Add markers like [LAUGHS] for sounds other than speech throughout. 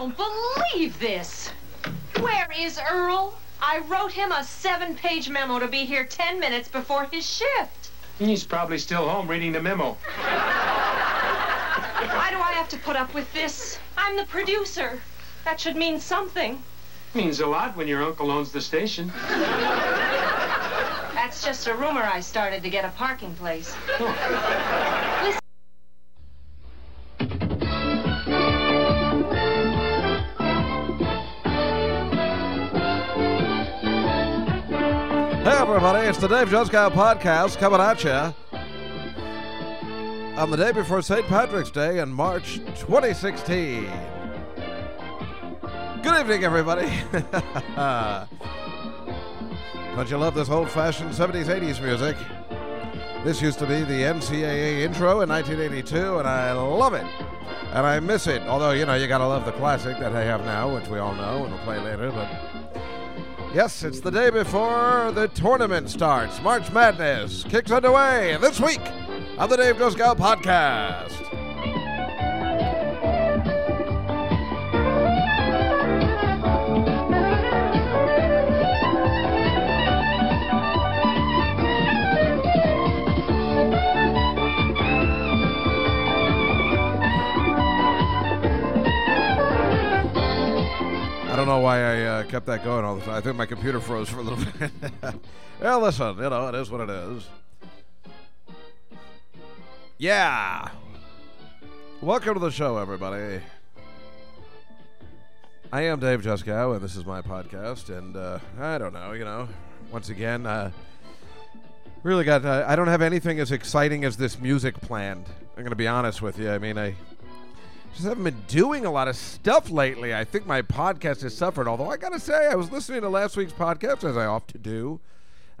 don't believe this. Where is Earl? I wrote him a seven-page memo to be here ten minutes before his shift. He's probably still home reading the memo. Why do I have to put up with this? I'm the producer. That should mean something. Means a lot when your uncle owns the station. That's just a rumor I started to get a parking place. Listen. It's the Dave Juskow podcast coming at you on the day before St. Patrick's Day in March 2016. Good evening, everybody. [LAUGHS] Don't you love this old fashioned 70s, 80s music? This used to be the NCAA intro in 1982, and I love it. And I miss it. Although, you know, you gotta love the classic that I have now, which we all know and we'll play later, but. Yes, it's the day before the tournament starts. March Madness kicks underway this week on the Dave Juskow podcast. Know why I uh, kept that going all the time. I think my computer froze for a little [LAUGHS] bit. well, listen, you know, it is what it is. Yeah. Welcome to the show, everybody. I am Dave Juskow, and this is my podcast. And uh, I don't know, you know, once again, uh, really got. Uh, I don't have anything as exciting as this music planned. I'm going to be honest with you. I mean, I just haven't been doing a lot of stuff lately. I think my podcast has suffered. Although I got to say, I was listening to last week's podcast, as I often do,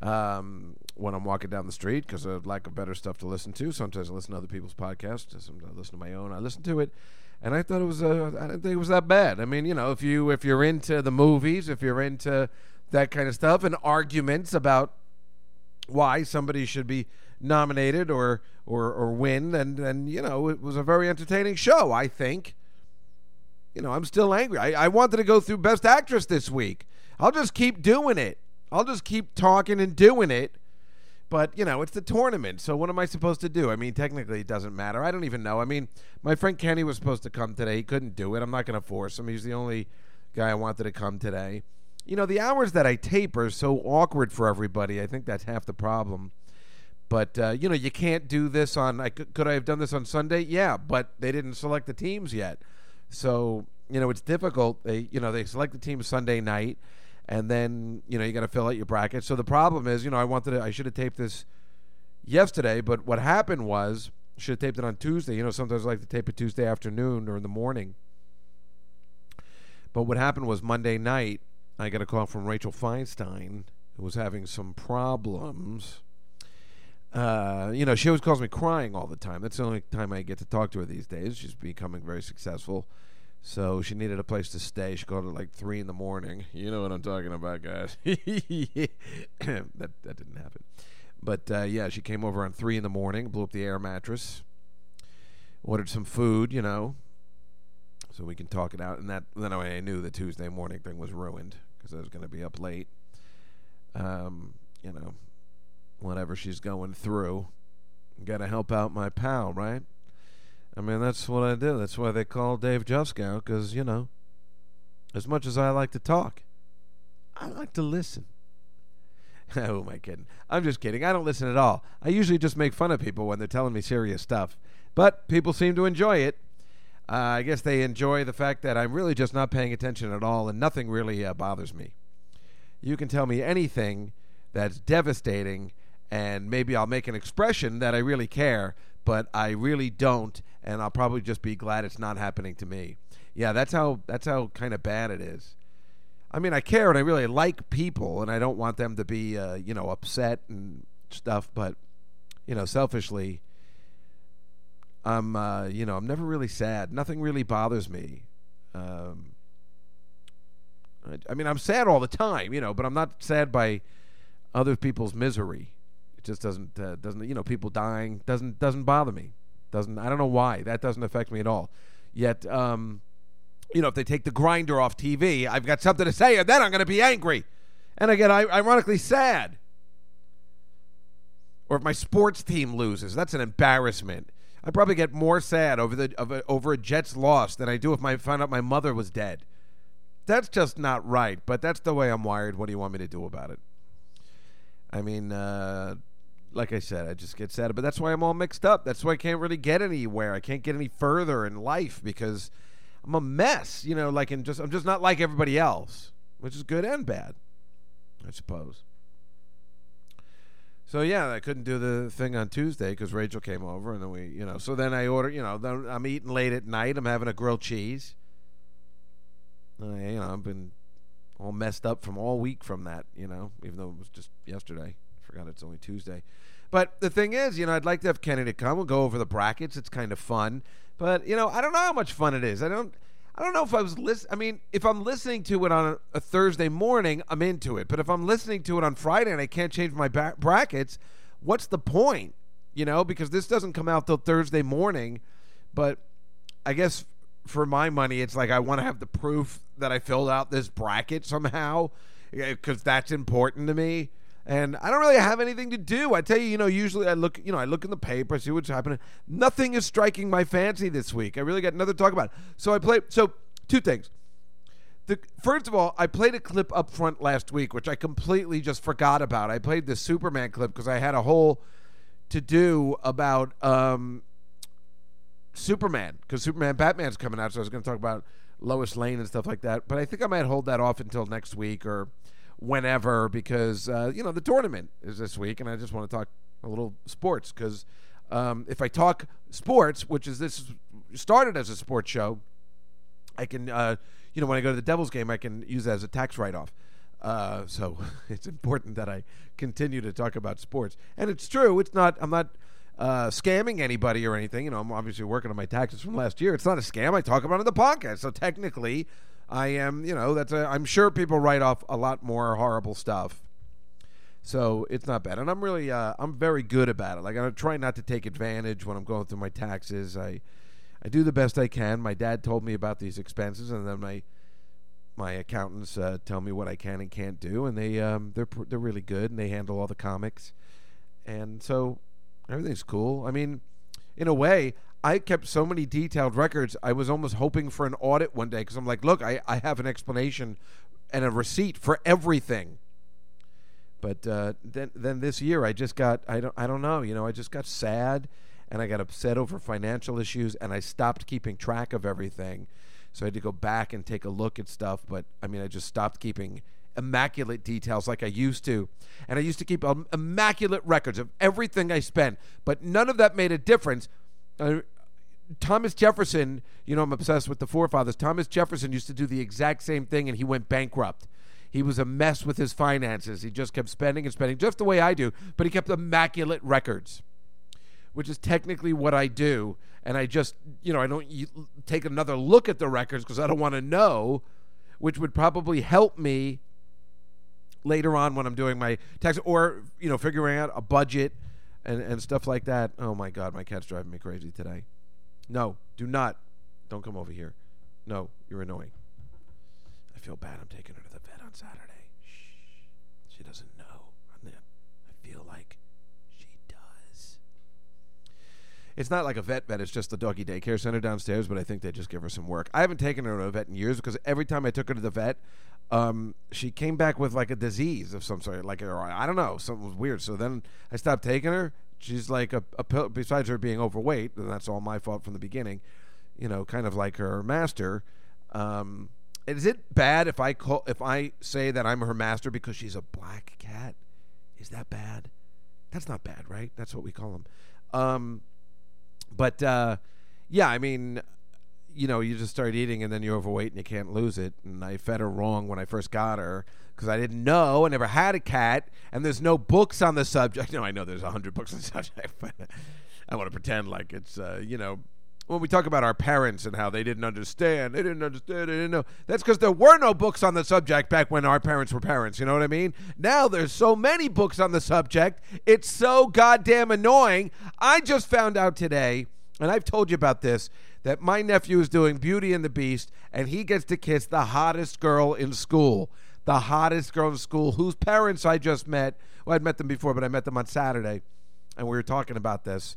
um, when I'm walking down the street because of lack of better stuff to listen to. Sometimes I listen to other people's podcasts. Sometimes I listen to my own. I listen to it, and I thought it was. Uh, I didn't think it was that bad. I mean, you know, if you if you're into the movies, if you're into that kind of stuff, and arguments about why somebody should be nominated or or or win and and you know it was a very entertaining show i think. You know i'm still angry. I, I wanted to go through best actress this week. I'll just keep doing it. I'll just keep talking and doing it. But you know it's the tournament so what am i supposed to do? I mean technically it doesn't matter. I don't even know. I mean my friend kenny was supposed to come today. He couldn't do it. I'm not going to force him. He's the only guy i wanted to come today. You know the hours that i tape are so awkward for everybody. I think that's half the problem but uh, you know, you can't do this on. Could, could I have done this on Sunday? Yeah, but they didn't select the teams yet, so you know it's difficult. They you know they select the team Sunday night, and then you know you got to fill out your bracket. So the problem is, you know, I wanted to, I should have taped this yesterday, but what happened was should have taped it on Tuesday. You know, sometimes I like to tape it Tuesday afternoon or in the morning. But what happened was Monday night, I got a call from Rachel Feinstein, who was having some problems uh, you know, she always calls me crying all the time. That's the only time I get to talk to her these days. She's becoming very successful. So she needed a place to stay. She called at like three in the morning. You know what I'm talking about, guys. [LAUGHS] that that didn't happen. But uh, yeah, she came over on three in the morning, blew up the air mattress, ordered some food, you know, so we can talk it out. And that then I knew the Tuesday morning thing was ruined because I was going to be up late. Um, you know, whatever she's going through. Got to help out my pal, right? I mean, that's what I do. That's why they call Dave Juskow, because, you know, as much as I like to talk, I like to listen. Who am I kidding? I'm just kidding. I don't listen at all. I usually just make fun of people when they're telling me serious stuff. But people seem to enjoy it. Uh, I guess they enjoy the fact that I'm really just not paying attention at all and nothing really uh, bothers me. You can tell me anything that's devastating and maybe I'll make an expression that I really care, but I really don't, and I'll probably just be glad it's not happening to me. Yeah, that's how that's how kind of bad it is. I mean, I care and I really like people, and I don't want them to be, uh, you know, upset and stuff. But you know, selfishly, I'm, uh, you know, I'm never really sad. Nothing really bothers me. Um, I, I mean, I'm sad all the time, you know, but I'm not sad by other people's misery. It just doesn't uh, doesn't you know people dying doesn't doesn't bother me. Doesn't I don't know why that doesn't affect me at all. Yet um, you know, if they take the grinder off TV, I've got something to say, and then I'm going to be angry. And I get ironically sad. Or if my sports team loses, that's an embarrassment. I probably get more sad over the a, over a Jets loss than I do if I find out my mother was dead. That's just not right, but that's the way I'm wired. What do you want me to do about it? I mean, uh, like I said, I just get sad, but that's why I'm all mixed up. That's why I can't really get anywhere. I can't get any further in life because I'm a mess. You know, like in just I'm just not like everybody else, which is good and bad, I suppose. So yeah, I couldn't do the thing on Tuesday because Rachel came over, and then we, you know, so then I order, you know, I'm eating late at night. I'm having a grilled cheese. I, you know, I've been all messed up from all week from that, you know, even though it was just yesterday. Forgot it's only Tuesday. But the thing is, you know, I'd like to have Kenny to come. We'll go over the brackets. It's kind of fun. But, you know, I don't know how much fun it is. I don't I don't know if I was listen. I mean, if I'm listening to it on a, a, Thursday morning, I'm into it. But if I'm listening to it on Friday and I can't change my ba- brackets, what's the point? You know, because this doesn't come out till Thursday morning. But I guess for my money, it's like I want to have the proof that I filled out this bracket somehow, because that's important to me and I don't really have anything to do. I tell you, you know, usually I look, you know, I look in the paper, see what's happening. Nothing is striking my fancy this week. I really got nothing to talk about. So I played. So two things. The, first of all, I played a clip up front last week, which I completely just forgot about. I played the Superman clip because I had a whole to do about um, Superman because Superman Batman's coming out, so I was going to talk about Lois Lane and stuff like that. But I think I might hold that off until next week or whenever because uh, you know the tournament is this week, and I just want to talk a little sports because um, if I talk sports, which is this started as a sports show, I can uh, you know when I go to the Devils game, I can use that as a tax write off. Uh, so [LAUGHS] it's important that I continue to talk about sports, and it's true. It's not. I'm not. Uh, scamming anybody or anything. You know, I'm obviously working on my taxes from last year. It's not a scam. I talk about it in the podcast. So technically, I am, you know, that's I'm sure people write off a lot more horrible stuff. So it's not bad, and I'm really, uh, I'm very good about it. Like I try not to take advantage when I'm going through my taxes. I, I do the best I can. My dad told me about these expenses, and then my, my accountants uh, tell me what I can and can't do, and they, um, they're they're really good, and they handle all the comics, and so everything's cool. I mean, in a way, I kept so many detailed records. I was almost hoping for an audit one day because I'm like, look, I, I have an explanation and a receipt for everything. But uh, then then this year I just got I don't I don't know you know I just got sad and I got upset over financial issues and I stopped keeping track of everything. So I had to go back and take a look at stuff. But I mean I just stopped keeping immaculate details like I used to. And I used to keep immaculate records of everything I spent. But none of that made a difference uh, Thomas Jefferson, you know, I'm obsessed with the forefathers. Thomas Jefferson used to do the exact same thing and he went bankrupt. He was a mess with his finances. He just kept spending and spending, just the way I do, but he kept immaculate records, which is technically what I do. And I just, you know, I don't take another look at the records because I don't want to know, which would probably help me later on when I'm doing my tax or, you know, figuring out a budget and, and stuff like that. Oh my God, my cat's driving me crazy today. No, do not. Don't come over here. No, you're annoying. I feel bad. I'm taking her to the vet on Saturday. Shh. She doesn't It's not like a vet vet. It's just the doggy daycare center downstairs, but I think they just give her some work. I haven't taken her to a vet in years because every time I took her to the vet, um, she came back with like a disease of some sort, like I don't know, something was weird. So then I stopped taking her. She's like a, a besides her being overweight, and that's all my fault from the beginning. You know, kind of like her master. Um, is it bad if I call if I say that I'm her master because she's a black cat? Is that bad? That's not bad, right? That's what we call them. Um, but uh, yeah, I mean, you know, you just start eating and then you're overweight and you can't lose it. And I fed her wrong when I first got her because I didn't know. I never had a cat, and there's no books on the subject. [LAUGHS] No, I know there's a hundred books on the subject, but [LAUGHS] I want to pretend like it's, uh, you know, when we talk about our parents and how they didn't understand, they didn't understand, they didn't know. That's because there were no books on the subject back when our parents were parents. You know what I mean? Now there's so many books on the subject. It's so goddamn annoying. I just found out today, and I've told you about this that my nephew is doing Beauty and the Beast, and he gets to kiss the hottest girl in school. The hottest girl in school, whose parents I just met. Well, I'd met them before, but I met them on Saturday, and we were talking about this.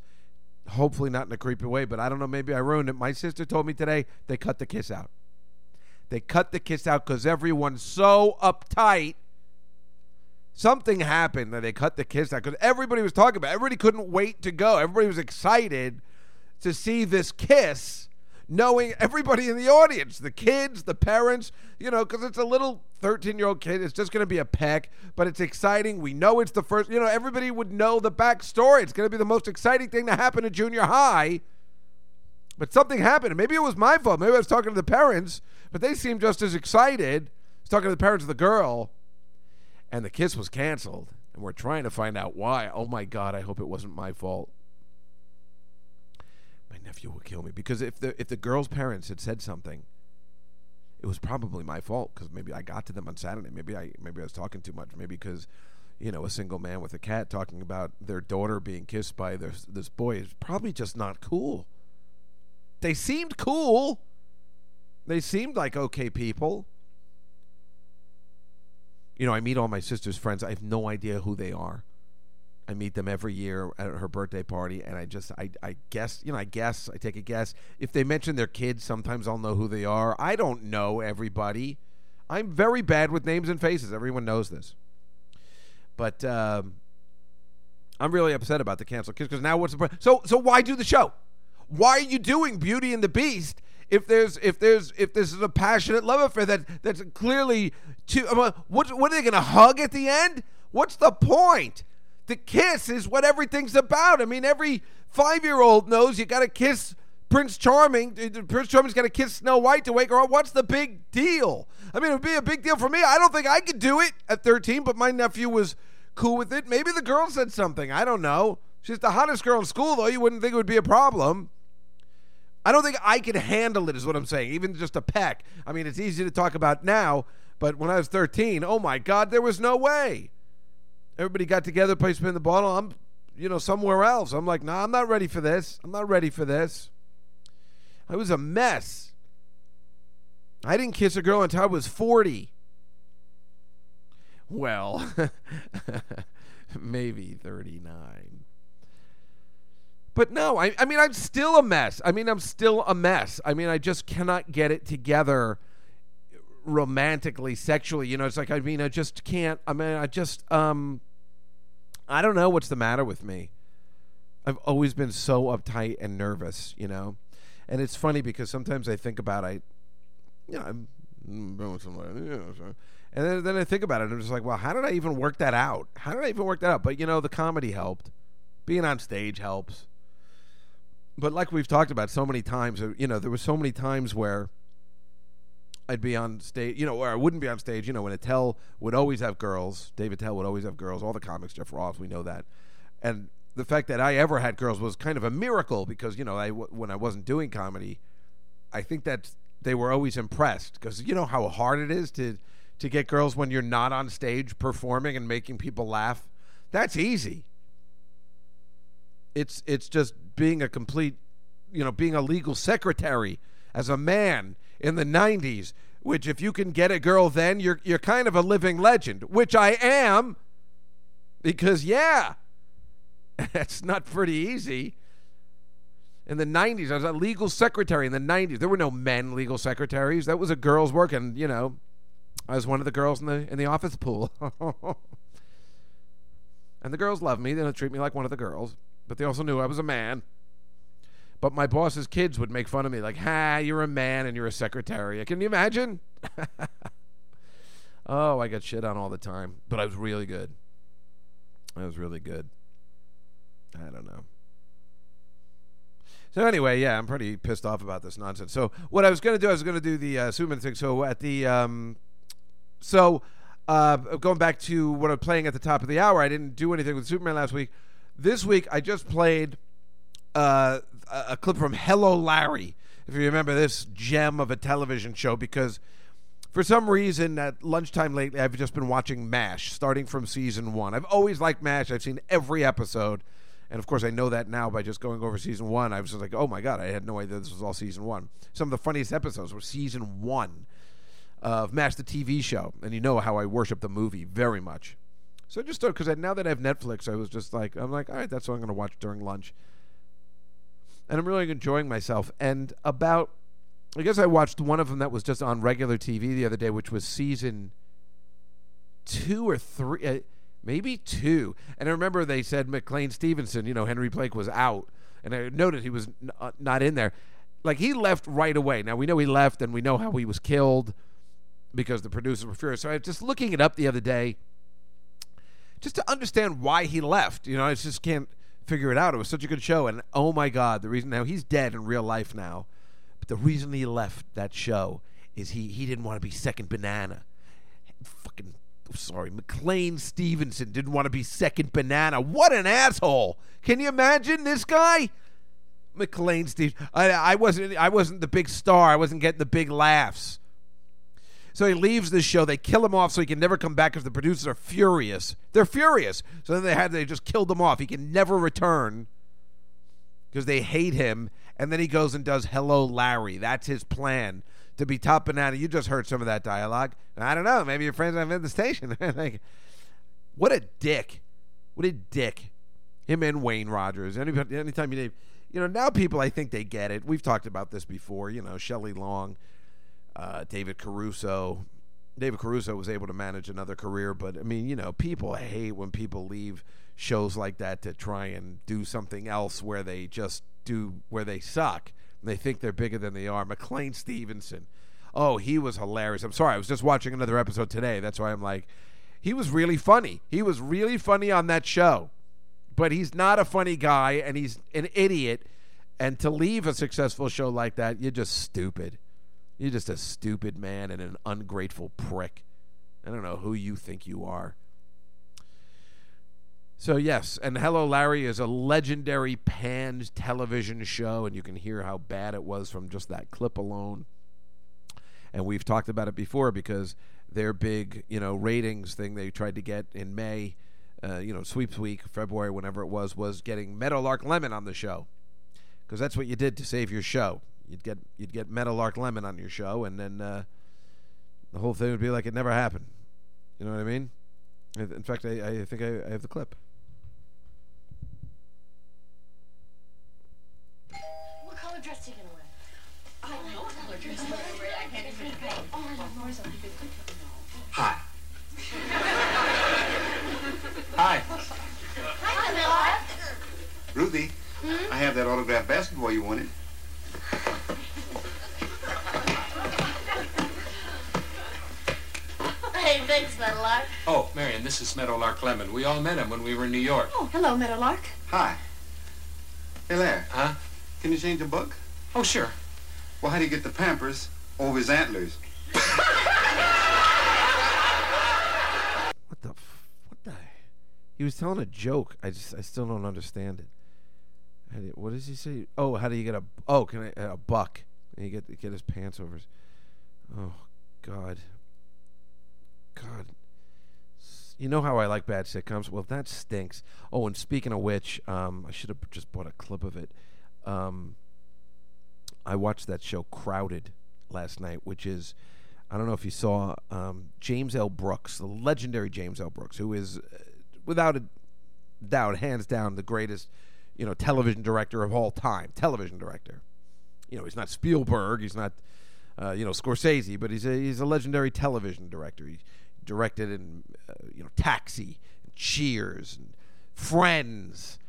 Hopefully, not in a creepy way, but I don't know. Maybe I ruined it. My sister told me today they cut the kiss out. They cut the kiss out because everyone's so uptight. Something happened that they cut the kiss out because everybody was talking about. It. Everybody couldn't wait to go. Everybody was excited to see this kiss, knowing everybody in the audience, the kids, the parents, you know, because it's a little 13 year old kid. It's just going to be a peck, but it's exciting. We know it's the first, you know, everybody would know the backstory. It's going to be the most exciting thing to happen in junior high. But something happened. Maybe it was my fault. Maybe I was talking to the parents, but they seemed just as excited. I was talking to the parents of the girl and the kiss was canceled. And we're trying to find out why. Oh my God, I hope it wasn't my fault. Nephew will kill me because if the if the girl's parents had said something, it was probably my fault because maybe I got to them on Saturday. Maybe I maybe I was talking too much. Maybe because you know a single man with a cat talking about their daughter being kissed by this this boy is probably just not cool. They seemed cool. They seemed like okay people you know, I meet all my sister's friends. I have no idea who they are. I meet them every year at her birthday party, and I just, I, I guess, you know, I guess, I take a guess. If they mention their kids, sometimes I'll know who they are. I don't know everybody. I'm very bad with names and faces. Everyone knows this. But um, I'm really upset about the cancel kiss because now what's the point? So, so why do the show? Why are you doing Beauty and the Beast if there's if there's if this is a passionate love affair that that's clearly too what what are they going to hug at the end? What's the point? The kiss is what everything's about. I mean, every 5-year-old knows you got to kiss Prince Charming. Prince Charming's got to kiss Snow White to wake her up. What's the big deal? I mean, it would be a big deal for me. I don't think I could do it at 13, but my nephew was cool with it. Maybe the girl said something. I don't know. She's the hottest girl in school, though. You wouldn't think it would be a problem. I don't think I could handle it, is what I'm saying. Even just a peck. I mean, it's easy to talk about now, but when I was 13, oh my God, there was no way. Everybody got together, play spin the bottle. I'm, you know, somewhere else. I'm like, nah, I'm not ready for this. I'm not ready for this. I was a mess. I didn't kiss a girl until I was 40. Well, [LAUGHS] maybe 39. But no, I, I mean, I'm still a mess. I mean, I'm still a mess. I mean, I just cannot get it together romantically, sexually. You know, it's like, I mean, I just can't. I mean, I just, um, I don't know what's the matter with me. I've always been so uptight and nervous, you know? And it's funny because sometimes I think about, I, you know, I'm going somewhere, you know, and then, then I think about it I'm just like, well, how did I even work that out? How did I even work that out? But, you know, the comedy helped. Being on stage helps but like we've talked about so many times, uh, you know, there were so many times where I'd be on stage, you know, or I wouldn't be on stage. You know, when Attell would always have girls, David Attell would always have girls. All the comics, Jeff Ross, we know that. And the fact that I ever had girls was kind of a miracle because you know, I when I wasn't doing comedy, I think that they were always impressed because you know how hard it is to to get girls when you're not on stage performing and making people laugh. That's easy. It's it's just being a complete, you know, being a legal secretary as a man in the 90s, which if you can get a girl then, you're you're kind of a living legend, which I am because yeah, [LAUGHS] that's not pretty easy. In the 90s, I was a legal secretary in the 90s. There were no men legal secretaries. That was a girl's work and, you know, I was one of the girls in the in the office pool. [LAUGHS] and the girls loved me. They don't treat me like one of the girls but they also knew I was a man. But my boss's kids would make fun of me, like, "Ha, you're a man and you're a secretary." Can you imagine? [LAUGHS] oh, I got shit on all the time, but I was really good. I was really good. I don't know. So anyway, yeah, I'm pretty pissed off about this nonsense. So what I was going to do, I was going to do the uh, Superman thing. So at the, um, so uh, going back to what I'm playing at the top of the hour, I didn't do anything with Superman last week. This week, I just played uh, a clip from Hello Larry. If you remember this gem of a television show, because for some reason at lunchtime lately, I've just been watching MASH, starting from season one. I've always liked MASH. I've seen every episode, And of course, I know that now by just going over season one. I was just like, oh my god, I had no idea this was all season one. Some of the funniest episodes were season one of MASH, the TV Show, and you know how I worship the movie very much. So I just started because now that I have Netflix, I was just like, I'm like, all right, that's what I'm going to watch during lunch, and I'm really enjoying myself. And about, I guess I watched one of them that was just on regular TV the other day, which was season two or three, uh, maybe two. And I remember they said McLean Stevenson, you know, Henry Blake was out, and I noted he was n- uh, not in there. Like he left right away. Now we know he left, and we know how he was killed because the producers were furious. So I was just looking it up the other day just to understand why he left. You know, I just can't figure it out. It was such a good show, and oh my god, the reason now he's dead in real life now, but the reason he left that show is he he didn't want to be second banana. Fucking sorry, McLean Stevenson didn't want to be second banana. What an asshole! Can you imagine this guy? McLean Steve. I, I wasn't I wasn't the big star. I wasn't getting the big laughs. So he leaves the show. They kill him off so he can never come back because the producers are furious. They're furious. So then they had they just killed him off. He can never return because they hate him. And then he goes and does Hello Larry. That's his plan to be top banana. You just heard some of that dialogue. I don't know. Maybe your friends have in the station. [LAUGHS] like, what a dick. What a dick. Him and Wayne Rogers. Anybody, anytime you you know, now people, I think they get it. We've talked about this before. You know, Shelley Long uh, David Caruso. David Caruso was able to manage another career, but I mean, you know, people hate when people leave shows like that to try and do something else where they just do where they suck. And they think they're bigger than they are. McLean Stevenson. Oh, he was hilarious. I'm sorry, I was just watching another episode today. That's why I'm like, he was really funny. He was really funny on that show. But he's not a funny guy and he's an idiot. And to leave a successful show like that, you're just stupid. You're just a stupid man and an ungrateful prick. I don't know who you think you are. So, yes, and Hello Larry is a legendary panned television show, and you can hear how bad it was from just that clip alone. And we've talked about it before because their big, you know, ratings thing they tried to get in May, uh, you know, sweeps week, February, whenever it was, was getting Meadowlark Lemon on the show. Because that's what you did to save your show. You'd get you'd get Meadowlark Lemon on your show, and then uh, the whole thing would be like it never happened. You know what I mean? In fact, I, I think I, I have the clip. What color dress are you gonna wear? I don't know what color dress I'm gonna wear. I can't even pick. Oh, I don't know. Or something. Hi. Hi. Hi, Camilla. Ruthie, hmm? I have that autographed basketball you wanted. Thanks, Meadowlark. Oh, Marion, this is Meadowlark Lemon. We all met him when we were in New York. Oh, hello, Meadowlark. Hi. Hey, Larry, Huh? can you change a book? Oh, sure. Well, how do you get the pampers over his antlers? [LAUGHS] What the? F- what the? He was telling a joke. I just I still don't understand it. How do you- what does he say? Oh, how do you get a? Oh, can I a buck? And you get get his pants over. His, oh, God. God. You know how I like bad sitcoms? Well, that stinks. Oh, and speaking of which, um, I should have just bought a clip of it. Um, I watched that show Crowded last night, which is I don't know if you saw um, James L. Brooks, the legendary James L. Brooks, who is uh, without a doubt, hands down, the greatest, you know, television director of all time. Television director. You know, he's not Spielberg, he's not, uh, you know, Scorsese, but he's a he's a legendary television director. Directed in, uh, you know, Taxi, and Cheers, and Friends,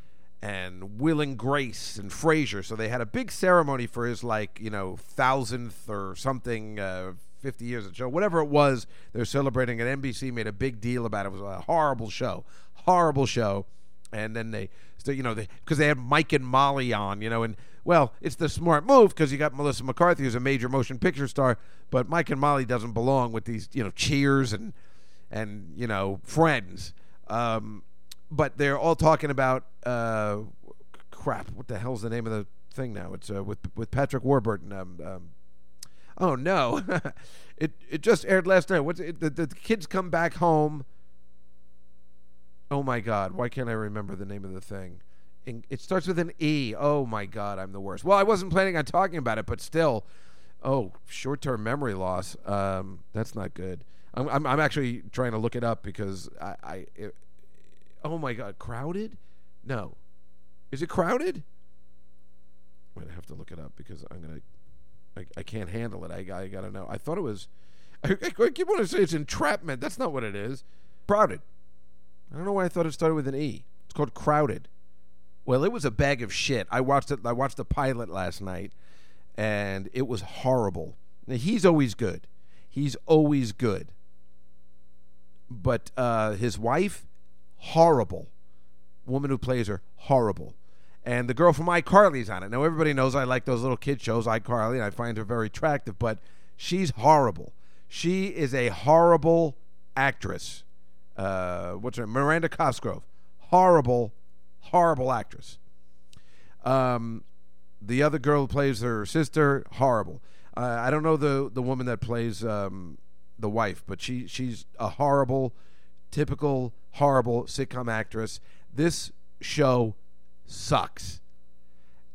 and Will and Grace and Frasier. So they had a big ceremony for his like you know thousandth or something, uh, fifty years of show, whatever it was. They're celebrating, and NBC made a big deal about it. It was a horrible show, horrible show. And then they, you know, because they, had Mike and Molly on, you know, and well, it's the smart move because you got Melissa McCarthy, who's a major motion picture star, but Mike and Molly doesn't belong with these, you know, Cheers and and you know Friends. Um, but they're all talking about uh, crap. What the hell's the name of the thing now? It's uh, with with Patrick Warburton. Um, um, oh no, [LAUGHS] it it just aired last night. What's it, the, the kids come back home? Oh my God, why can't I remember the name of the thing? In, it starts with an E. Oh my God, I'm the worst. Well, I wasn't planning on talking about it, but still. Oh, short-term memory loss. Um, that's not good. I'm, I'm, I'm actually trying to look it up because I. I it, oh my God, crowded? No, is it crowded? Wait, I have to look it up because I'm gonna. I, I can't handle it. I, I gotta know. I thought it was. I, [LAUGHS] I keep wanting to say it's entrapment. That's not what it is. Crowded. I don't know why I thought it started with an E. It's called crowded. Well, it was a bag of shit. I watched it. I watched the pilot last night, and it was horrible. Now, he's always good. He's always good. But uh, his wife, horrible. Woman who plays her, horrible. And the girl from iCarly's on it. Now everybody knows I like those little kid shows, iCarly, and I find her very attractive. But she's horrible. She is a horrible actress. Uh, what's her name? Miranda Cosgrove. Horrible, horrible actress. Um, the other girl who plays her sister, horrible. Uh, I don't know the the woman that plays um, the wife, but she she's a horrible, typical horrible sitcom actress. This show sucks,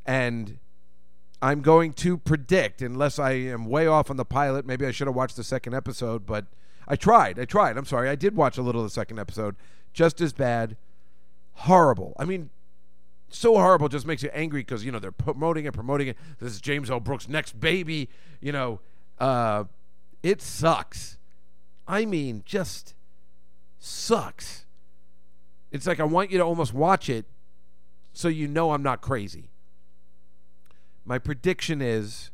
and I'm going to predict, unless I am way off on the pilot. Maybe I should have watched the second episode, but I tried. I tried. I'm sorry. I did watch a little of the second episode. Just as bad. Horrible. I mean, so horrible just makes you angry because you know they're promoting it, promoting it. This is James L. Brooks' next baby. You know, uh, it sucks. I mean, just sucks. It's like I want you to almost watch it so you know I'm not crazy. My prediction is.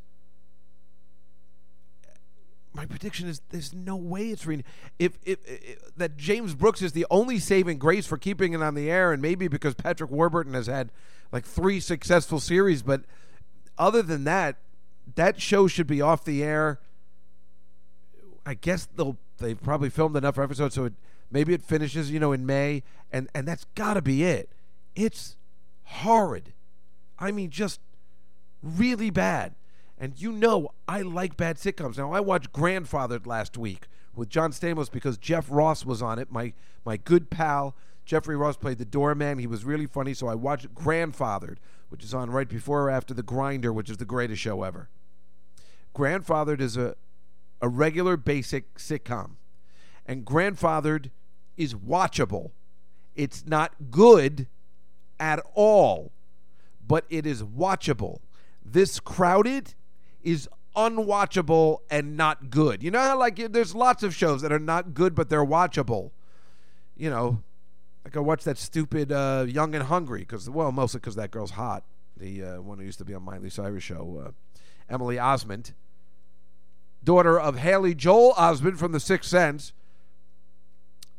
My prediction is there's no way it's re- if, if, if that James Brooks is the only saving grace for keeping it on the air, and maybe because Patrick Warburton has had like three successful series, but other than that, that show should be off the air. I guess they'll they've probably filmed enough episodes so it, maybe it finishes you know in May, and and that's got to be it. It's horrid. I mean, just really bad. And you know, I like bad sitcoms. Now, I watched Grandfathered last week with John Stamos because Jeff Ross was on it. My my good pal Jeffrey Ross played the doorman. He was really funny, so I watched Grandfathered, which is on right before or after The Grinder, which is the greatest show ever. Grandfathered is a a regular basic sitcom, and Grandfathered is watchable. It's not good at all, but it is watchable. This crowded is unwatchable and not good. You know how like there's lots of shows that are not good but they're watchable. You know, like I watched that stupid uh, Young and Hungry because well, mostly because that girl's hot. The uh, one who used to be on Miley Cyrus show, uh, Emily Osment, daughter of Haley Joel Osment from The Sixth Sense.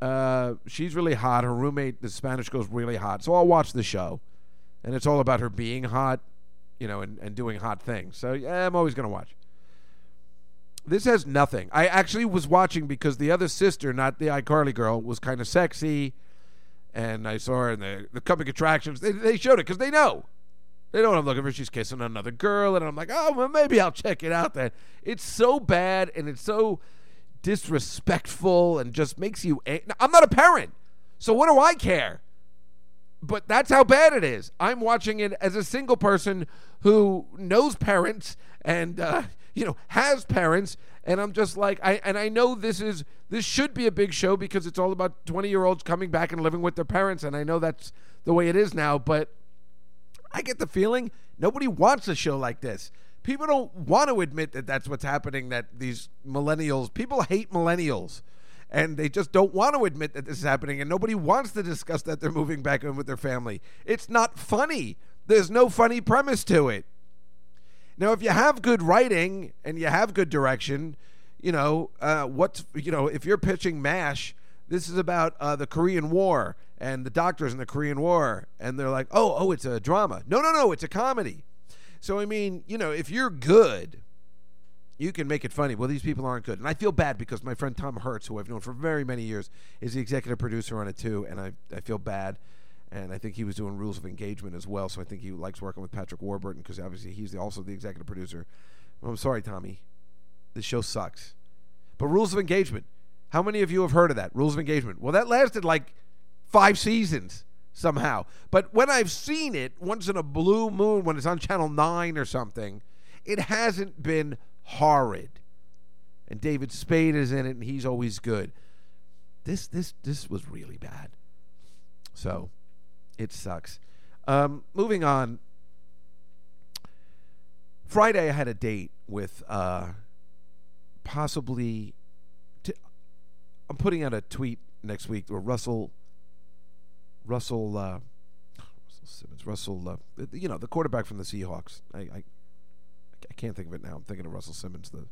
Uh, she's really hot. Her roommate, the Spanish girl's really hot. So I'll watch the show, and it's all about her being hot you know, and, and doing hot things. So yeah, I'm always going to watch. This has nothing. I actually was watching because the other sister, not the iCarly girl, was kind of sexy, and I saw her in the the coming attractions. They they showed it because they know. They know what I'm looking for. She's kissing another girl, and I'm like, oh, well, maybe I'll check it out then. It's so bad, and it's so disrespectful, and just makes you. Ang- I'm not a parent, so what do I care? but that's how bad it is. I'm watching it as a single person who knows parents and uh, you know has parents, and I'm just like I and I know this is this should be a big show because it's all about 20 year olds coming back and living with their parents, and I know that's the way it is now. But I get the feeling nobody wants a show like this. People don't want to admit that that's what's happening. That these millennials, people hate millennials and they just don't want to admit that this is happening, and nobody wants to discuss that they're moving back in with their family. It's not funny. There's no funny premise to it. Now, if you have good writing and you have good direction, you know uh, what's you know if you're pitching Mash, this is about uh, the Korean War and the doctors in the Korean War, and they're like, oh, oh, it's a drama. No, no, no, it's a comedy. So I mean, you know, if you're good you can make it funny. Well, these people aren't good. And I feel bad because my friend Tom Hertz, who I've known for very many years, is the executive producer on it too. And I, I feel bad. And I think he was doing rules of engagement as well. So I think he likes working with Patrick Warburton because obviously he's the, also the executive producer. I'm sorry, Tommy. This show sucks. But rules of engagement. How many of you have heard of that? Rules of engagement. Well, that lasted like five seasons. somehow. But when I've seen it once in a blue moon, when it's on Channel 9 or something, it hasn't been horrid. And David Spade is in it, and he's always good. This this this was really bad. So it sucks. Um, moving on. Friday, I had a date with uh, possibly. I'm putting out a tweet next week where Russell. Russell. Uh, Russell Simmons. Russell. Uh, you know the quarterback from the Seahawks. I, I. I can't think of it now. I'm thinking of Russell Simmons, the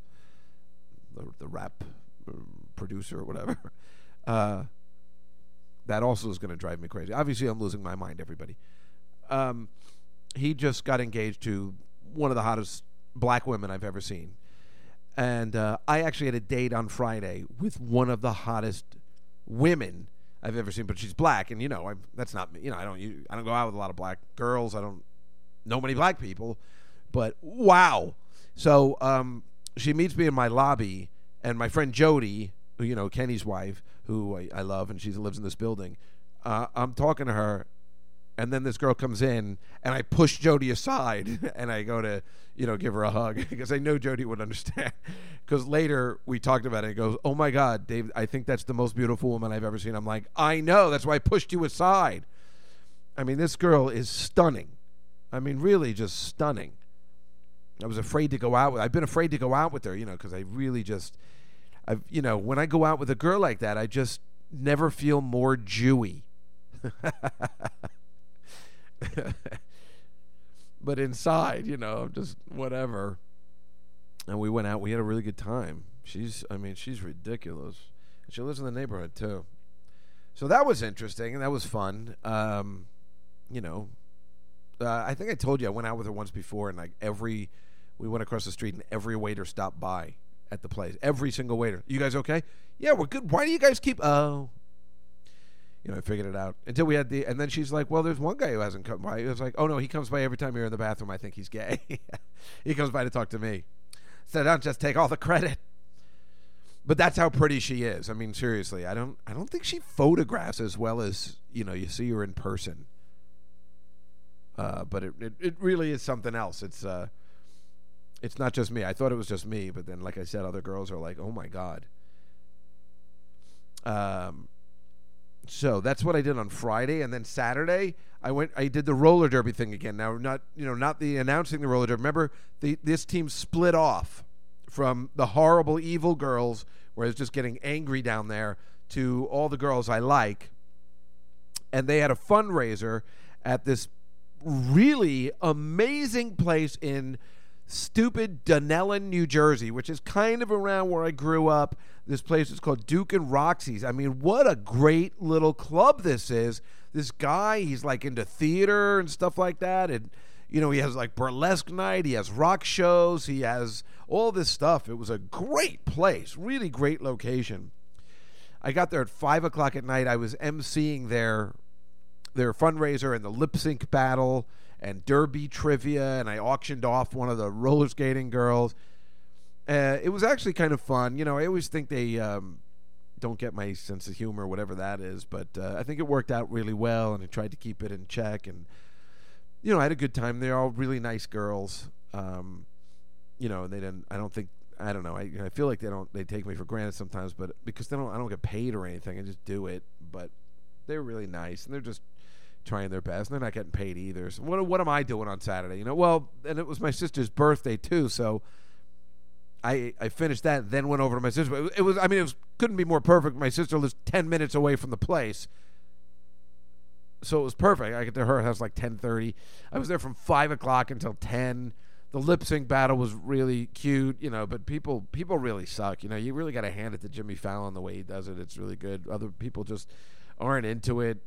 the, the rap uh, producer or whatever. [LAUGHS] Uh, that also is going to drive me crazy. Obviously, I'm losing my mind. Everybody. Um, he just got engaged to one of the hottest black women I've ever seen. And uh, I actually had a date on Friday with one of the hottest women I've ever seen, but she's black, and you know, I'm, that's not me. You know, I don't, I don't go out with a lot of black girls. I don't know many black people, but wow. So um, she meets me in my lobby, and my friend Jody, who, you know, Kenny's wife, who I, I love, and she lives in this building. Uh, I'm talking to her, and then this girl comes in, and I push Jody aside, [LAUGHS] and I go to, you know, give her a hug [LAUGHS] because I know Jody would understand. [LAUGHS] Because later we talked about it. He goes, "Oh my God, Dave, I think that's the most beautiful woman I've ever seen." I'm like, "I know. That's why I pushed you aside." I mean, this girl is stunning. I mean, really, just stunning. I was afraid to go out with. I've been afraid to go out with her, you know, because I really just, I've, you know, when I go out with a girl like that, I just never feel more Jewy. [LAUGHS] but inside, you know, just whatever. And we went out. We had a really good time. She's, I mean, she's ridiculous. She lives in the neighborhood too. So that was interesting and that was fun. Um, you know, uh, I think I told you I went out with her once before, and like every, we went across the street, and every waiter stopped by at the place. Every single waiter. You guys okay? Yeah, we're good. Why do you guys keep? Oh, you know, I figured it out until we had the, and then she's like, "Well, there's one guy who hasn't come by." It was like, "Oh no, he comes by every time you're in the bathroom. I think he's gay. [LAUGHS] he comes by to talk to me." So don't just take all the credit. But that's how pretty she is. I mean, seriously, I don't, I don't think she photographs as well as you know you see her in person. Uh, but it, it, it really is something else. It's uh, it's not just me. I thought it was just me, but then, like I said, other girls are like, "Oh my god." Um, so that's what I did on Friday, and then Saturday I went. I did the roller derby thing again. Now, not you know, not the announcing the roller derby. Remember, the this team split off from the horrible, evil girls, where I was just getting angry down there, to all the girls I like, and they had a fundraiser at this really amazing place in stupid Dunellen, New Jersey, which is kind of around where I grew up. This place is called Duke and Roxy's. I mean, what a great little club this is. This guy, he's like into theater and stuff like that. And, you know, he has like burlesque night, he has rock shows, he has all this stuff. It was a great place, really great location. I got there at five o'clock at night. I was emceeing their their fundraiser and the lip sync battle and derby trivia, and I auctioned off one of the roller skating girls. Uh, it was actually kind of fun. You know, I always think they um, don't get my sense of humor, whatever that is, but uh, I think it worked out really well, and I tried to keep it in check. And you know, I had a good time. They're all really nice girls. Um, you know, they didn't. I don't think. I don't know. I, I feel like they don't. They take me for granted sometimes, but because they don't, I don't get paid or anything. I just do it. But they're really nice, and they're just trying their best. And they're not getting paid either. So what what am I doing on Saturday? You know, well, and it was my sister's birthday too, so I I finished that, then went over to my sister. It was, I mean, it was couldn't be more perfect. My sister lives ten minutes away from the place, so it was perfect. I get to her house like ten thirty. I was there from five o'clock until ten. The lip sync battle was really cute, you know, but people people really suck. You know, you really got to hand it to Jimmy Fallon the way he does it. It's really good. Other people just aren't into it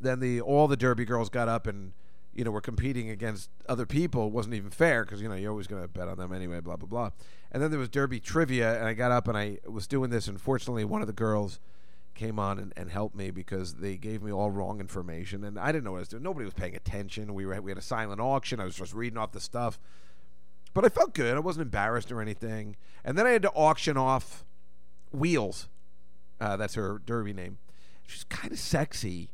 then the all the Derby girls got up and you know were competing against other people. Wasn't even fair because you know you're always going to bet on them anyway. Blah blah blah. And then there was Derby trivia, and I got up and I was doing this. Unfortunately, one of the girls came on and, and helped me because they gave me all wrong information, and I didn't know what I was doing. Nobody was paying attention. We were we had a silent auction. I was just reading off the stuff, but I felt good. I wasn't embarrassed or anything. And then I had to auction off Wheels. Uh, that's her Derby name. She's kind of sexy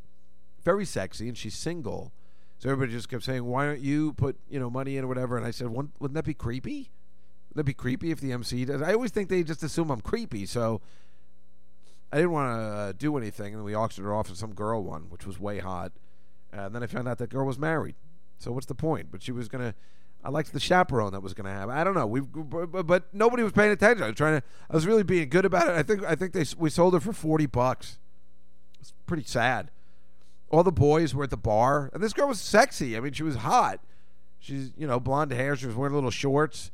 very sexy, and she's single. So everybody just kept saying, "Why don't you put you know money in or whatever?" And I said, "Wouldn't wouldn't that be creepy? Wouldn't that be creepy if the MC does?" I always think they just assume I'm creepy, so I didn't want to uh, do anything. And we auctioned her off, and some girl won, which was way hot. And then I found out that girl was married. So what's the point? But she was gonna. I liked the chaperone that was gonna have. I don't know. We, but, nobody was paying attention. I was trying to. I was really being good about it. I think. I think they we sold her for forty bucks. It's pretty sad. All the boys were at the bar, and this girl was sexy. I mean, she was hot. She's you know blonde hair. She was wearing little shorts,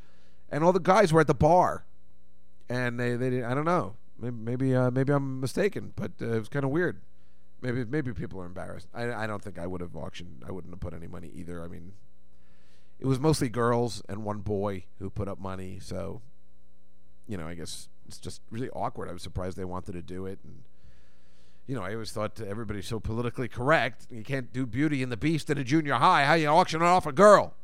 and all the guys were at the bar, and they they didn't, I don't know. Maybe maybe, uh, maybe I'm mistaken, but uh, it was kind of weird. Maybe maybe people are embarrassed. I I don't think I would have auctioned. I wouldn't have put any money either. I mean, it was mostly girls and one boy who put up money. So, you know, I guess it's just really awkward. I was surprised they wanted to do it, and you know, I always thought everybody's so politically correct. You can't do Beauty and the Beast in a junior high. How you auctioning off a girl?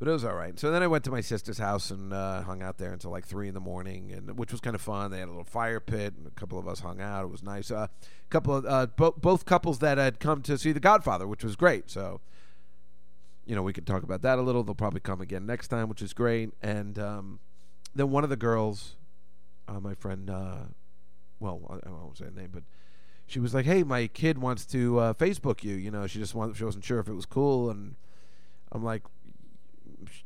But it was all right. So then I went to my sister's house and uh, hung out there until like three in the morning, and which was kind of fun. They had a little fire pit, and a couple of us hung out. It was nice. A uh, couple of uh, bo- both couples that had come to see The Godfather, which was great. So you know we could talk about that a little. They'll probably come again next time, which is great. And um, then one of the girls, uh, my friend, uh, well, I, I won't say her name, but she was like, "Hey, my kid wants to uh, Facebook you. You know, she just wanted, she wasn't sure if it was cool." And I'm like,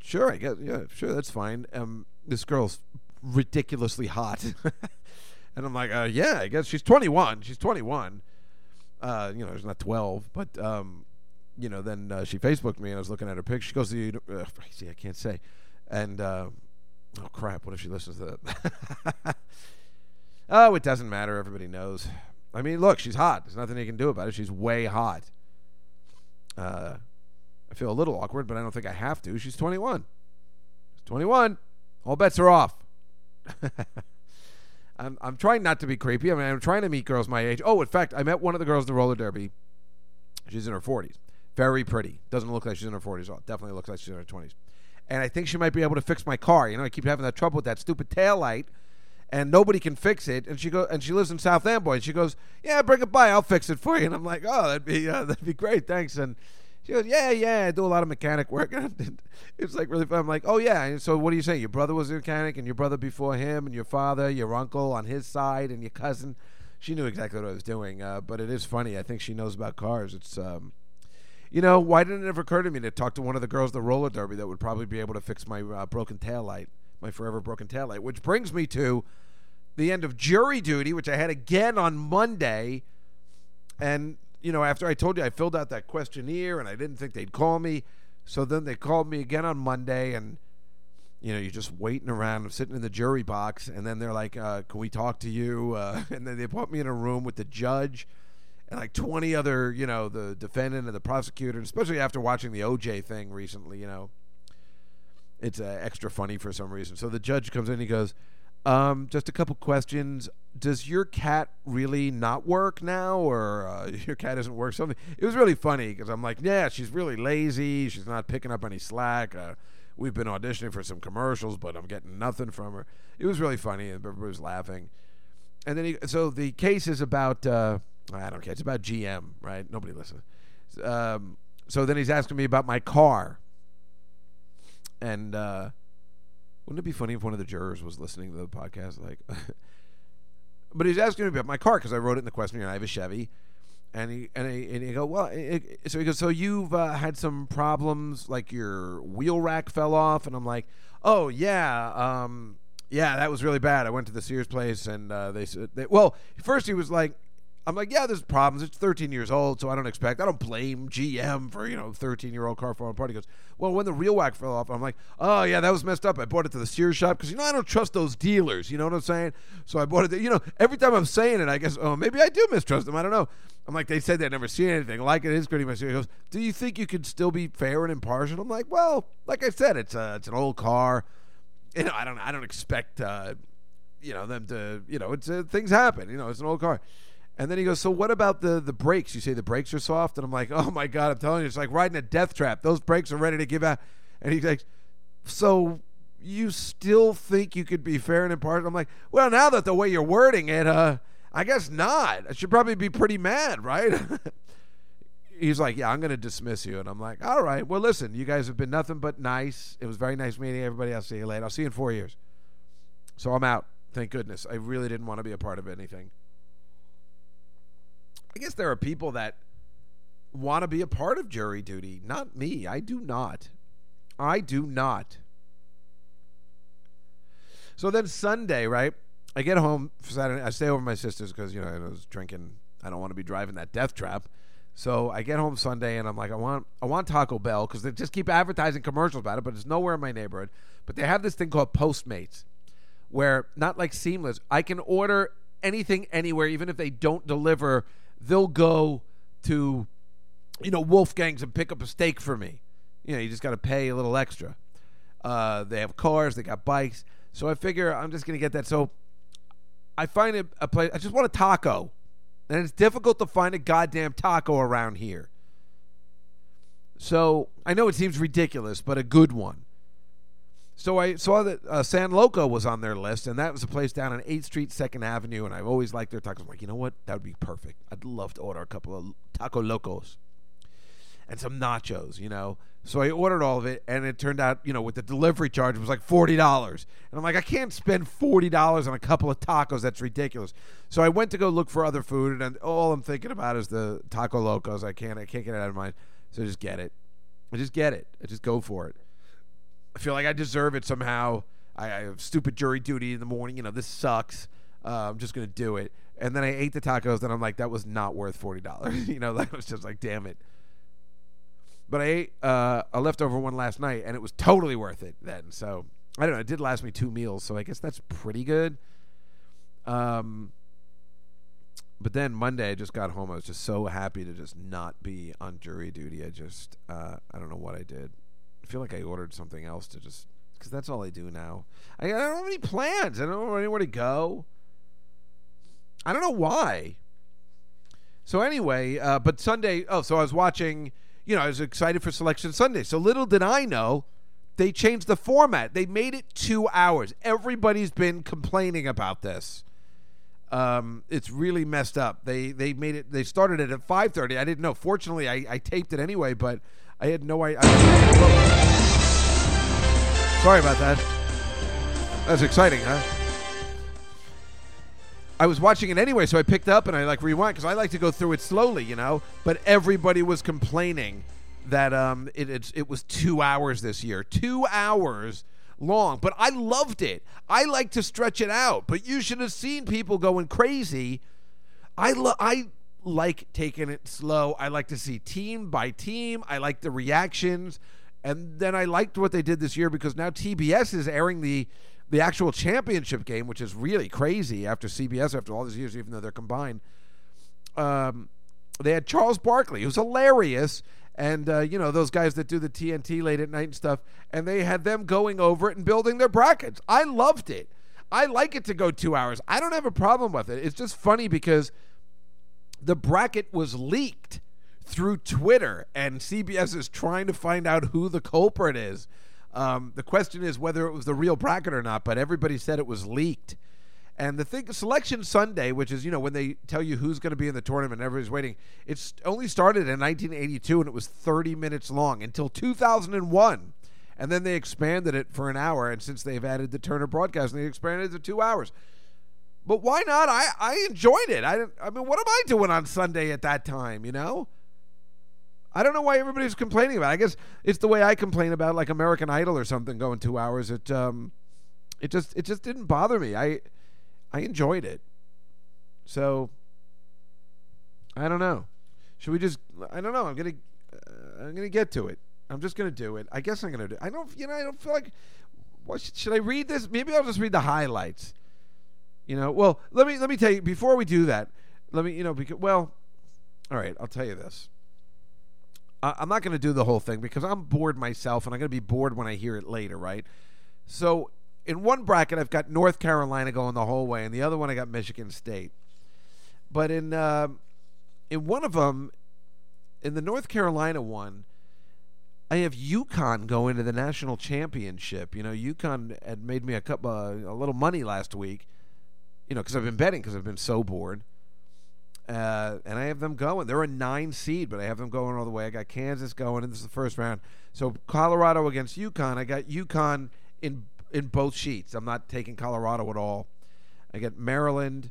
"Sure, I guess. Yeah, sure, that's fine." Um, this girl's ridiculously hot, [LAUGHS] and I'm like, uh, "Yeah, I guess she's 21. She's 21. Uh, you know, she's not 12, but um, you know, then uh, she Facebooked me, and I was looking at her picture. She goes to the, uh, see, I can't say, and uh, oh crap, what if she listens to that? [LAUGHS] Oh, it doesn't matter. Everybody knows. I mean, look, she's hot. There's nothing you can do about it. She's way hot. Uh, I feel a little awkward, but I don't think I have to. She's 21. She's 21. All bets are off. [LAUGHS] I'm, I'm trying not to be creepy. I mean, I'm trying to meet girls my age. Oh, in fact, I met one of the girls in the roller derby. She's in her 40s. Very pretty. Doesn't look like she's in her 40s. Oh, definitely looks like she's in her 20s. And I think she might be able to fix my car. You know, I keep having that trouble with that stupid tail light and nobody can fix it. And she go and she lives in South Amboy. And she goes, "Yeah, bring it by. I'll fix it for you." And I'm like, "Oh, that'd be uh, [LAUGHS] that'd be great. Thanks." And she goes, "Yeah, yeah. I do a lot of mechanic work." [LAUGHS] it's like really fun. I'm like, "Oh yeah." And so what do you say? Your brother was a mechanic, and your brother before him, and your father, your uncle on his side, and your cousin. She knew exactly what I was doing. Uh, but it is funny. I think she knows about cars. It's. Um, you know, why didn't it ever occur to me to talk to one of the girls at the roller derby that would probably be able to fix my uh, broken tail light? My forever broken tail light, which brings me to the end of jury duty, which I had again on Monday. And, you know, after I told you I filled out that questionnaire and I didn't think they'd call me. So then they called me again on Monday and, you know, you're just waiting around. I'm sitting in the jury box and then they're like, uh, can we talk to you? Uh, [LAUGHS] and then they put me in a room with the judge and like 20 other, you know, the defendant and the prosecutor, especially after watching the OJ thing recently, you know it's uh, extra funny for some reason. So the judge comes in, he goes, um, "Just a couple questions. Does your cat really not work now, or uh, [LAUGHS] your cat doesn't work?" Something. It was really funny because I'm like, "Yeah, she's really lazy. She's not picking up any slack." Uh, we've been auditioning for some commercials, but I'm getting nothing from her. It was really funny, and everybody was laughing. And then, he, so the case is about. Uh, I don't care. It's about GM, right? Nobody listens. Um, so then he's asking me about my car and uh, wouldn't it be funny if one of the jurors was listening to the podcast? Like, [LAUGHS] but he's asking me about my car because I wrote it in the questionnaire. I have a Chevy, and he and he, and he go well. It, so he goes, so you've uh, had some problems, like your wheel rack fell off, and I'm like, oh yeah, um, yeah, that was really bad. I went to the Sears place, and uh, they said, they, well, first he was like, I'm like, yeah, there's problems. It's 13 years old, so I don't expect. I don't blame GM for you know 13 year old car falling apart. He goes, well, when the real whack fell off, I'm like, oh yeah, that was messed up. I bought it to the Sears shop because you know I don't trust those dealers. You know what I'm saying? So I bought it. To, you know, every time I'm saying it, I guess, oh, maybe I do mistrust them. I don't know. I'm like, they said they'd never seen anything like it. Is pretty much. He goes, do you think you could still be fair and impartial? I'm like, well, like I said, it's a, it's an old car. You know, I don't I don't expect uh, you know them to you know it's uh, things happen. You know, it's an old car. And then he goes, "So what about the the brakes? You say the brakes are soft?" And I'm like, "Oh my god, I'm telling you, it's like riding a death trap. Those brakes are ready to give out." And he's like, "So you still think you could be fair and impartial?" I'm like, "Well, now that the way you're wording it, uh, I guess not. I should probably be pretty mad, right? [LAUGHS] He's like, yeah, I'm going to dismiss you. And I'm like, all right. Well, listen, you guys have been nothing but nice. It was very nice meeting everybody. I'll see you later. I'll see you in four years. So I'm out. Thank goodness. I really didn't want to be a part of anything. I guess there are people that want to be a part of jury duty. Not me. I do not. I do not. So then Sunday, right? I get home for Saturday. I stay over my sister's because you know I was drinking. I don't want to be driving that death trap. So I get home Sunday and I'm like, I want I want Taco Bell because they just keep advertising commercials about it, but it's nowhere in my neighborhood. But they have this thing called Postmates, where not like Seamless, I can order anything anywhere, even if they don't deliver. They'll go to, you know, Wolfgang's and pick up a steak for me. You know, you just got to pay a little extra. Uh, they have cars, they got bikes. So I figure I'm just gonna get that. So I find a, a place. I just want a taco, and it's difficult to find a goddamn taco around here. So I know it seems ridiculous, but a good one. So I saw that uh, San Loco was on their list, and that was a place down on 8th Street, 2nd Avenue, and I've always liked their tacos. I'm like, you know what? That would be perfect. I'd love to order a couple of taco locos and some nachos, you know. So I ordered all of it, and it turned out, you know, with the delivery charge, it was like forty dollars. And I'm like, I can't spend forty dollars on a couple of tacos. That's ridiculous. So I went to go look for other food, and all I'm thinking about is the taco locos. I can't, I can't get it out of my mind. So just get it. I just get it. I just go for it. I feel like I deserve it somehow. I, I have stupid jury duty in the morning. You know, this sucks. Uh, I'm just gonna do it. And then I ate the tacos, and I'm like, that was not worth forty dollars. [LAUGHS] you know, that was just like, damn it. But I ate uh, a leftover one last night, and it was totally worth it then. So I don't know. It did last me two meals, so I guess that's pretty good. Um, but then Monday, I just got home. I was just so happy to just not be on jury duty. I just, uh, I don't know what I did. I feel like I ordered something else to just, because that's all I do now. I, I don't have any plans. I don't know anywhere to go. I don't know why. So anyway, uh, but Sunday. Oh, so I was watching. You know, I was excited for Selection Sunday. So little did I know, they changed the format. They made it two hours. Everybody's been complaining about this. Um, it's really messed up. They they made it. They started it at five thirty. I didn't know. Fortunately, I, I taped it anyway, but I had no idea. Sorry about that. That's exciting, huh? I was watching it anyway, so I picked up and I like rewind because I like to go through it slowly, you know. But everybody was complaining that um, it, it's, it was two hours this year, two hours long. But I loved it. I like to stretch it out, but you should have seen people going crazy. I lo- I like taking it slow. I like to see team by team. I like the reactions, and then I liked what they did this year because now TBS is airing the the actual championship game, which is really crazy after CBS after all these years, even though they're combined. Um, they had Charles Barkley, who's hilarious, and uh, you know those guys that do the TNT late at night and stuff, and they had them going over it and building their brackets. I loved it. I like it to go two hours. I don't have a problem with it. It's just funny because the bracket was leaked through Twitter, and CBS is trying to find out who the culprit is. Um, the question is whether it was the real bracket or not, but everybody said it was leaked. And the thing, Selection Sunday, which is you know when they tell you who's going to be in the tournament, everybody's waiting. It's only started in 1982, and it was 30 minutes long until 2001, and then they expanded it for an hour. And since they've added the Turner broadcast, they expanded it to two hours. But why not? I I enjoyed it. I I mean, what am I doing on Sunday at that time? You know. I don't know why everybody's complaining about. It. I guess it's the way I complain about like American Idol or something going two hours. It um, it just it just didn't bother me. I I enjoyed it. So I don't know. Should we just? I don't know. I'm gonna uh, I'm gonna get to it. I'm just gonna do it. I guess I'm gonna do. It. I don't. You know. I don't feel like. What should, should I read this? Maybe I'll just read the highlights. You know. Well, let me let me tell you before we do that. Let me. You know. Because well. All right. I'll tell you this. I'm not going to do the whole thing because I'm bored myself, and I'm going to be bored when I hear it later, right? So, in one bracket, I've got North Carolina going the whole way, and the other one I got Michigan State. But in uh, in one of them, in the North Carolina one, I have UConn going to the national championship. You know, UConn had made me a couple uh, a little money last week, you know, because I've been betting because I've been so bored. Uh, and I have them going. They're a nine seed, but I have them going all the way. I got Kansas going, and this is the first round. So Colorado against UConn. I got UConn in in both sheets. I'm not taking Colorado at all. I got Maryland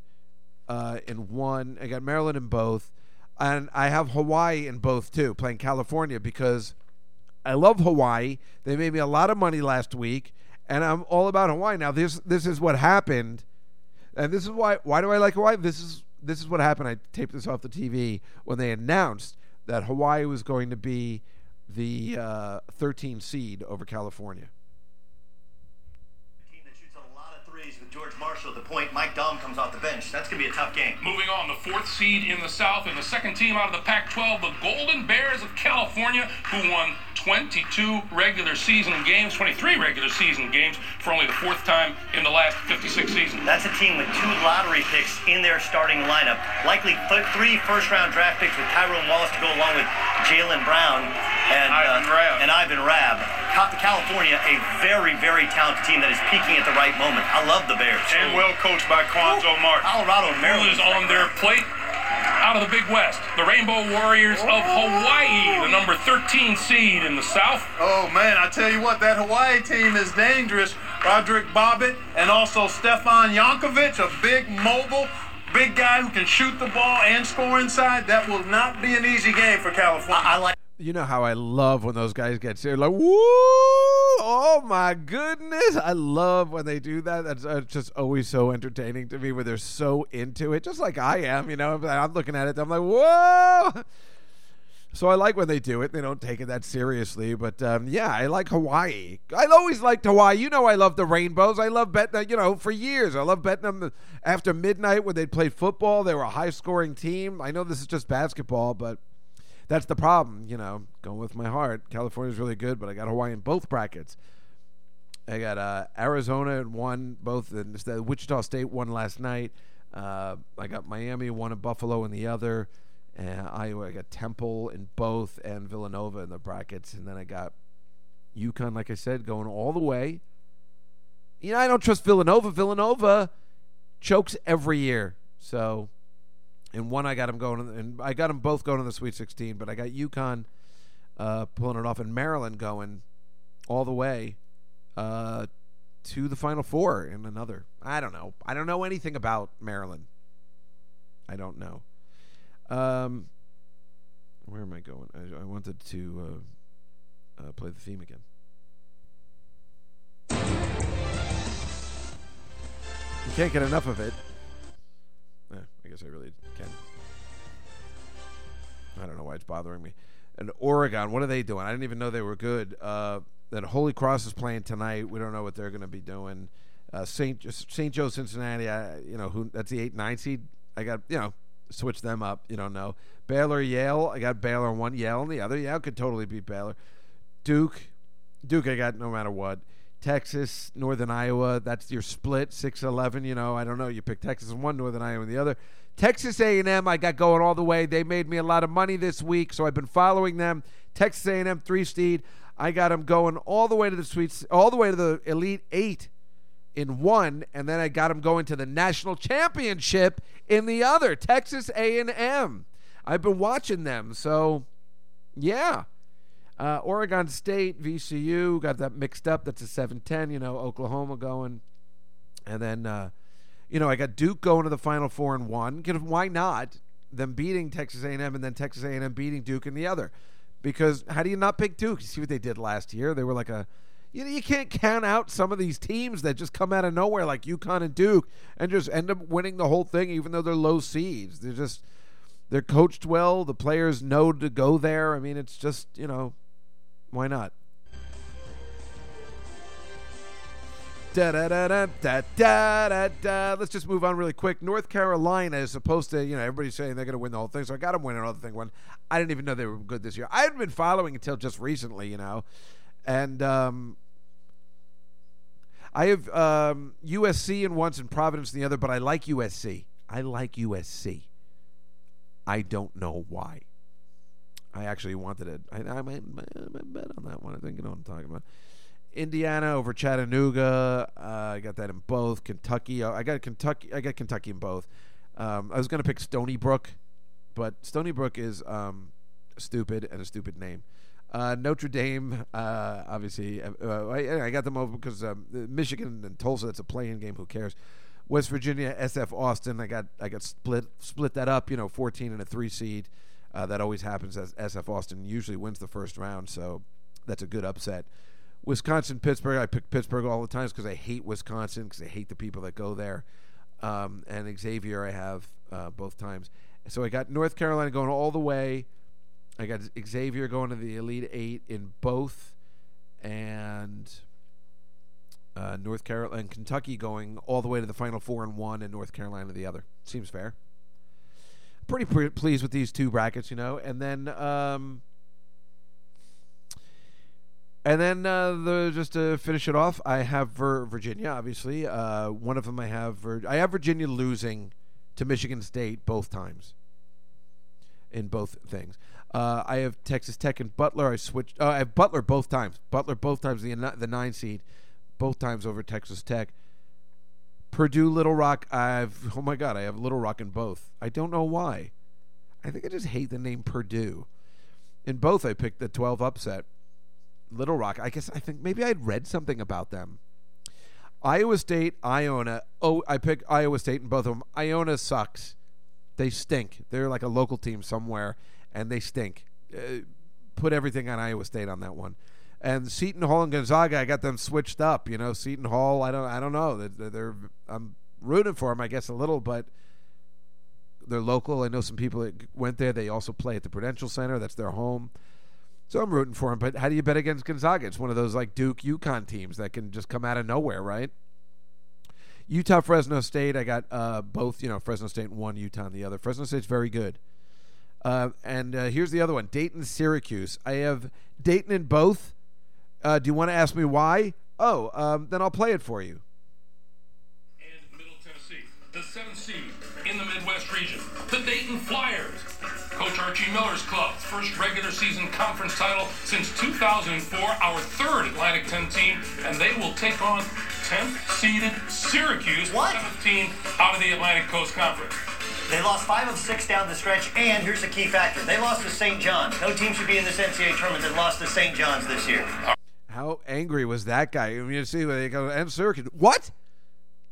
uh, in one. I got Maryland in both, and I have Hawaii in both too. Playing California because I love Hawaii. They made me a lot of money last week, and I'm all about Hawaii now. This this is what happened, and this is why. Why do I like Hawaii? This is this is what happened. I taped this off the TV when they announced that Hawaii was going to be the uh, 13 seed over California. Marshall at the point. Mike Dom comes off the bench. That's going to be a tough game. Moving on, the fourth seed in the South and the second team out of the Pac 12, the Golden Bears of California, who won 22 regular season games, 23 regular season games for only the fourth time in the last 56 seasons. That's a team with two lottery picks in their starting lineup. Likely th- three first round draft picks with Tyrone Wallace to go along with Jaylen Brown and Ivan uh, Rabb. and Ivan Rabb. Ca- California, a very, very talented team that is peaking at the right moment. I love the Bears. And well coached by Cuonzo Martin. Colorado and Maryland is on their plate out of the Big West? The Rainbow Warriors of Hawaii, the number 13 seed in the South. Oh man, I tell you what, that Hawaii team is dangerous. Roderick Bobbitt and also Stefan Jankovic, a big mobile, big guy who can shoot the ball and score inside. That will not be an easy game for California. I, I like. You know how I love when those guys get serious, like woo! Oh my goodness, I love when they do that. That's uh, just always so entertaining to me, where they're so into it, just like I am. You know, I'm looking at it, I'm like, whoa! So I like when they do it. They don't take it that seriously, but um, yeah, I like Hawaii. I always liked Hawaii. You know, I love the rainbows. I love betting. You know, for years, I love betting them after midnight when they played football. They were a high-scoring team. I know this is just basketball, but that's the problem. You know, going with my heart. California's really good, but I got Hawaii in both brackets. I got uh, Arizona and one, both the Wichita State won last night. Uh, I got Miami one and Buffalo in the other. And Iowa, I got Temple in both and Villanova in the brackets, and then I got UConn, like I said, going all the way. You know, I don't trust Villanova. Villanova chokes every year, so in one I got them going, and I got them both going to the Sweet 16. But I got UConn uh, pulling it off, and Maryland going all the way uh, to the Final Four in another. I don't know. I don't know anything about Maryland. I don't know. Um, where am I going? I, I wanted to uh, uh, play the theme again. You can't get enough of it. Eh, I guess I really can. I don't know why it's bothering me. And Oregon, what are they doing? I didn't even know they were good. Uh, that Holy Cross is playing tonight. We don't know what they're going to be doing. Uh, Saint Saint Joe Cincinnati. I, you know who? That's the eight nine seed. I got you know switch them up. You don't know. Baylor Yale. I got Baylor one. Yale and the other. Yale could totally beat Baylor. Duke. Duke. I got no matter what. Texas, Northern Iowa. That's your split, 6-11. You know, I don't know. You pick Texas in one, Northern Iowa in the other. Texas A&M, I got going all the way. They made me a lot of money this week, so I've been following them. Texas A&M three seed. I got them going all the way to the sweet, all the way to the Elite Eight in one, and then I got them going to the national championship in the other. Texas A&M. I've been watching them, so yeah. Uh, Oregon State, VCU, got that mixed up. That's a 7-10. You know, Oklahoma going, and then uh, you know I got Duke going to the Final Four and one. Why not? Them beating Texas A&M and then Texas A&M beating Duke in the other. Because how do you not pick Duke? You see what they did last year? They were like a you know, you can't count out some of these teams that just come out of nowhere, like UConn and Duke, and just end up winning the whole thing, even though they're low seeds. They're just they're coached well. The players know to go there. I mean, it's just you know, why not? Da da da da da da da. Let's just move on really quick. North Carolina is supposed to, you know, everybody's saying they're going to win the whole thing, so I got them winning another thing. One, I didn't even know they were good this year. I hadn't been following until just recently, you know, and um, I have um, USC in once and Providence in the other, but I like USC. I like USC. I don't know why. I actually wanted it. I, I might, might bet on that one. I think you know what I'm talking about. Indiana over Chattanooga. Uh, I got that in both. Kentucky. uh, I got Kentucky. I got Kentucky in both. Um, I was to pick Stony Brook, but Stony Brook is um, stupid and a stupid name. Uh, Notre Dame, uh, obviously, uh, uh, I, I got them over because um, Michigan and Tulsa. It's a playing game. Who cares? West Virginia, SF Austin. I got I got split split that up. You know, 14 and a three seed. Uh, that always happens as SF Austin usually wins the first round, so that's a good upset. Wisconsin, Pittsburgh. I pick Pittsburgh all the times because I hate Wisconsin because I hate the people that go there. Um, and Xavier, I have uh, both times. So I got North Carolina going all the way. I got Xavier going to the Elite Eight in both, and uh, North Carolina and Kentucky going all the way to the Final Four and one, and North Carolina the other. Seems fair. Pretty pre- pleased with these two brackets, you know. And then, um, and then uh, the just to finish it off, I have Vir- Virginia. Obviously, uh, one of them I have. Vir- I have Virginia losing to Michigan State both times. In both things, uh, I have Texas Tech and Butler. I switched. Uh, I have Butler both times. Butler both times the the nine seed, both times over Texas Tech. Purdue, Little Rock. I've oh my god, I have Little Rock in both. I don't know why. I think I just hate the name Purdue. In both, I picked the twelve upset. Little Rock. I guess I think maybe I'd read something about them. Iowa State, Iona. Oh, I picked Iowa State in both of them. Iona sucks. They stink. They're like a local team somewhere, and they stink. Uh, put everything on Iowa State on that one. And Seton Hall and Gonzaga, I got them switched up. You know, Seton Hall. I don't. I don't know. They're, they're I'm rooting for them, I guess, a little, but they're local. I know some people that went there. They also play at the Prudential Center. That's their home. So I'm rooting for them. But how do you bet against Gonzaga? It's one of those like Duke, UConn teams that can just come out of nowhere, right? Utah, Fresno State. I got uh, both. You know, Fresno State in one, Utah in the other. Fresno State's very good. Uh, and uh, here's the other one: Dayton, Syracuse. I have Dayton in both. Uh, do you want to ask me why? Oh, um, then I'll play it for you. and Middle Tennessee. The seventh seed in the Midwest region, the Dayton Flyers. Coach Archie Miller's club, first regular season conference title since 2004, our third Atlantic 10 team, and they will take on 10th seeded Syracuse, What? seventh team out of the Atlantic Coast Conference. They lost five of six down the stretch, and here's a key factor: they lost to St. John's. No team should be in this NCAA tournament that lost to St. John's this year. How angry was that guy? I mean, you see, they go and Syracuse. What?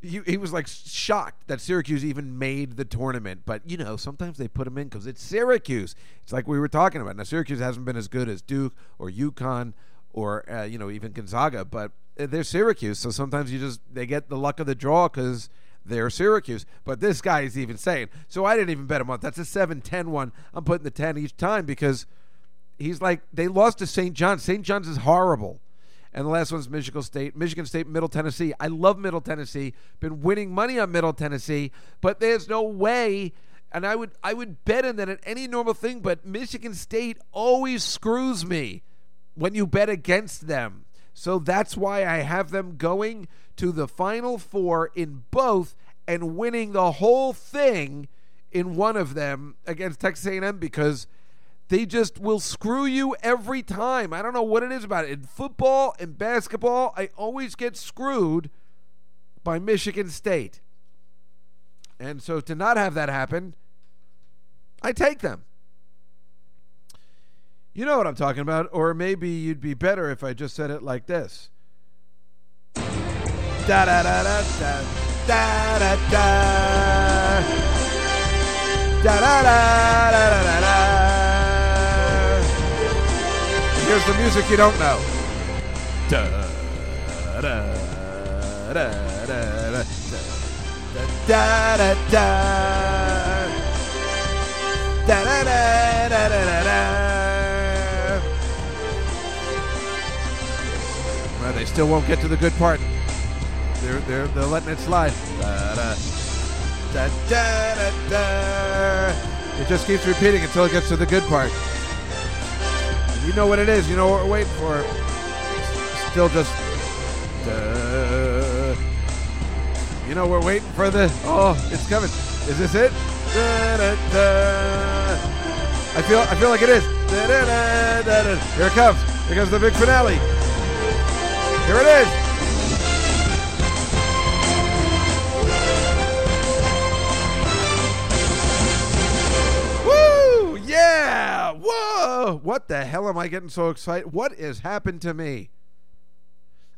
He, he was like shocked that Syracuse even made the tournament. But you know, sometimes they put them in because it's Syracuse. It's like we were talking about. Now Syracuse hasn't been as good as Duke or UConn or uh, you know even Gonzaga, but they're Syracuse. So sometimes you just they get the luck of the draw because they're Syracuse. But this guy is even saying. So I didn't even bet him on. That's a 7-10 one. I'm putting the ten each time because he's like they lost to St. John's. St. John's is horrible. And the last one's Michigan State. Michigan State, Middle Tennessee. I love Middle Tennessee. Been winning money on Middle Tennessee, but there's no way. And I would I would bet on that at any normal thing, but Michigan State always screws me when you bet against them. So that's why I have them going to the final four in both and winning the whole thing in one of them against Texas A&M because they just will screw you every time. I don't know what it is about it. In football and basketball, I always get screwed by Michigan State. And so to not have that happen, I take them. You know what I'm talking about, or maybe you'd be better if I just said it like this. Da da da da da da da da da da da da da da. Here's the music you don't know. Da da da da da da da da da da da da da da da da. Well, they still won't get to the good part. They're they're they're letting it slide. Da, da, da, da, da, da. It just keeps repeating until it gets to the good part. You know what it is. You know what we're waiting for. Still just. Da. You know we're waiting for the. Oh, it's coming. Is this it? Da, da, da. I feel I feel like it is. Here it comes. Here comes the big finale. Here it is. Whoa! What the hell am I getting so excited? What has happened to me?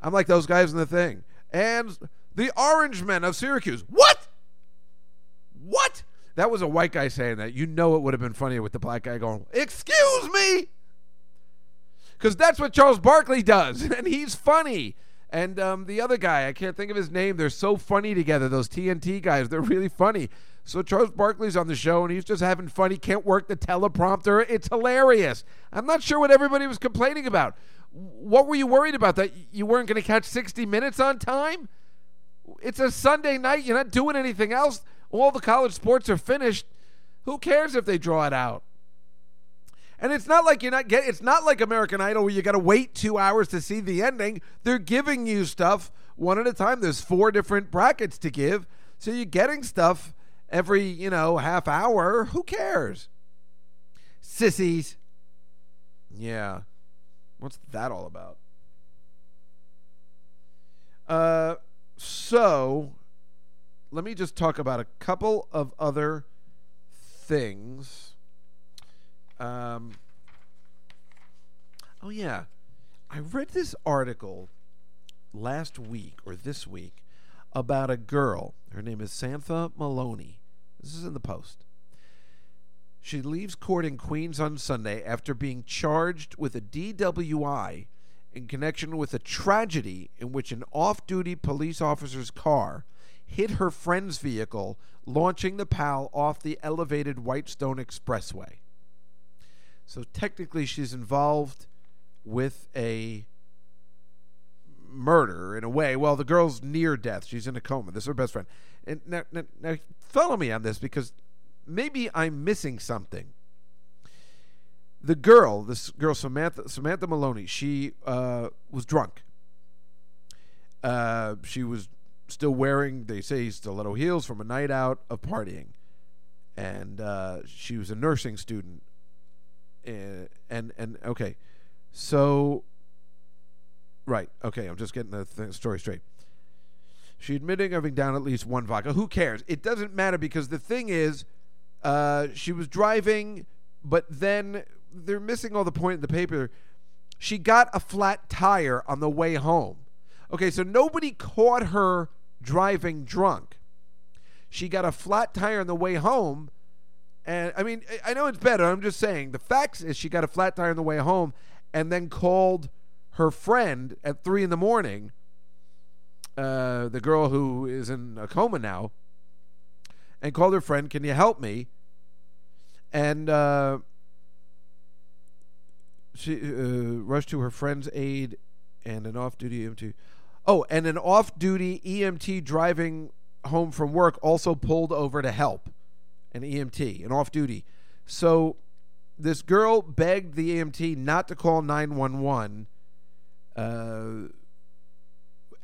I'm like those guys in the thing. And the Orange Men of Syracuse. What? What? That was a white guy saying that. You know it would have been funnier with the black guy going, Excuse me! Because that's what Charles Barkley does, [LAUGHS] and he's funny. And um, the other guy, I can't think of his name. They're so funny together. Those TNT guys, they're really funny. So Charles Barkley's on the show, and he's just having fun. He can't work the teleprompter. It's hilarious. I'm not sure what everybody was complaining about. What were you worried about? That you weren't going to catch 60 minutes on time? It's a Sunday night. You're not doing anything else. All the college sports are finished. Who cares if they draw it out? And it's not like you're not getting. It's not like American Idol where you got to wait two hours to see the ending. They're giving you stuff one at a time. There's four different brackets to give, so you're getting stuff every you know half hour. Who cares? Sissies. Yeah. What's that all about? Uh, so let me just talk about a couple of other things. Um, oh, yeah. I read this article last week or this week about a girl. Her name is Samantha Maloney. This is in the Post. She leaves court in Queens on Sunday after being charged with a DWI in connection with a tragedy in which an off duty police officer's car hit her friend's vehicle, launching the PAL off the elevated Whitestone Expressway. So technically, she's involved with a murder in a way. Well, the girl's near death. She's in a coma. This is her best friend. And now, now, now follow me on this because maybe I'm missing something. The girl, this girl Samantha Samantha Maloney, she uh, was drunk. Uh, she was still wearing, they say, stiletto heels from a night out of partying, and uh, she was a nursing student. And and and okay, so right, okay, I'm just getting the th- story straight. She admitting having down at least one vodka. Who cares? It doesn't matter because the thing is, uh, she was driving, but then they're missing all the point in the paper. She got a flat tire on the way home. Okay, so nobody caught her driving drunk. She got a flat tire on the way home. And I mean, I know it's better. I'm just saying. The facts is she got a flat tire on the way home and then called her friend at three in the morning, uh, the girl who is in a coma now, and called her friend, Can you help me? And uh, she uh, rushed to her friend's aid and an off duty EMT. Oh, and an off duty EMT driving home from work also pulled over to help an EMT, an off duty. So this girl begged the EMT not to call 911. Uh,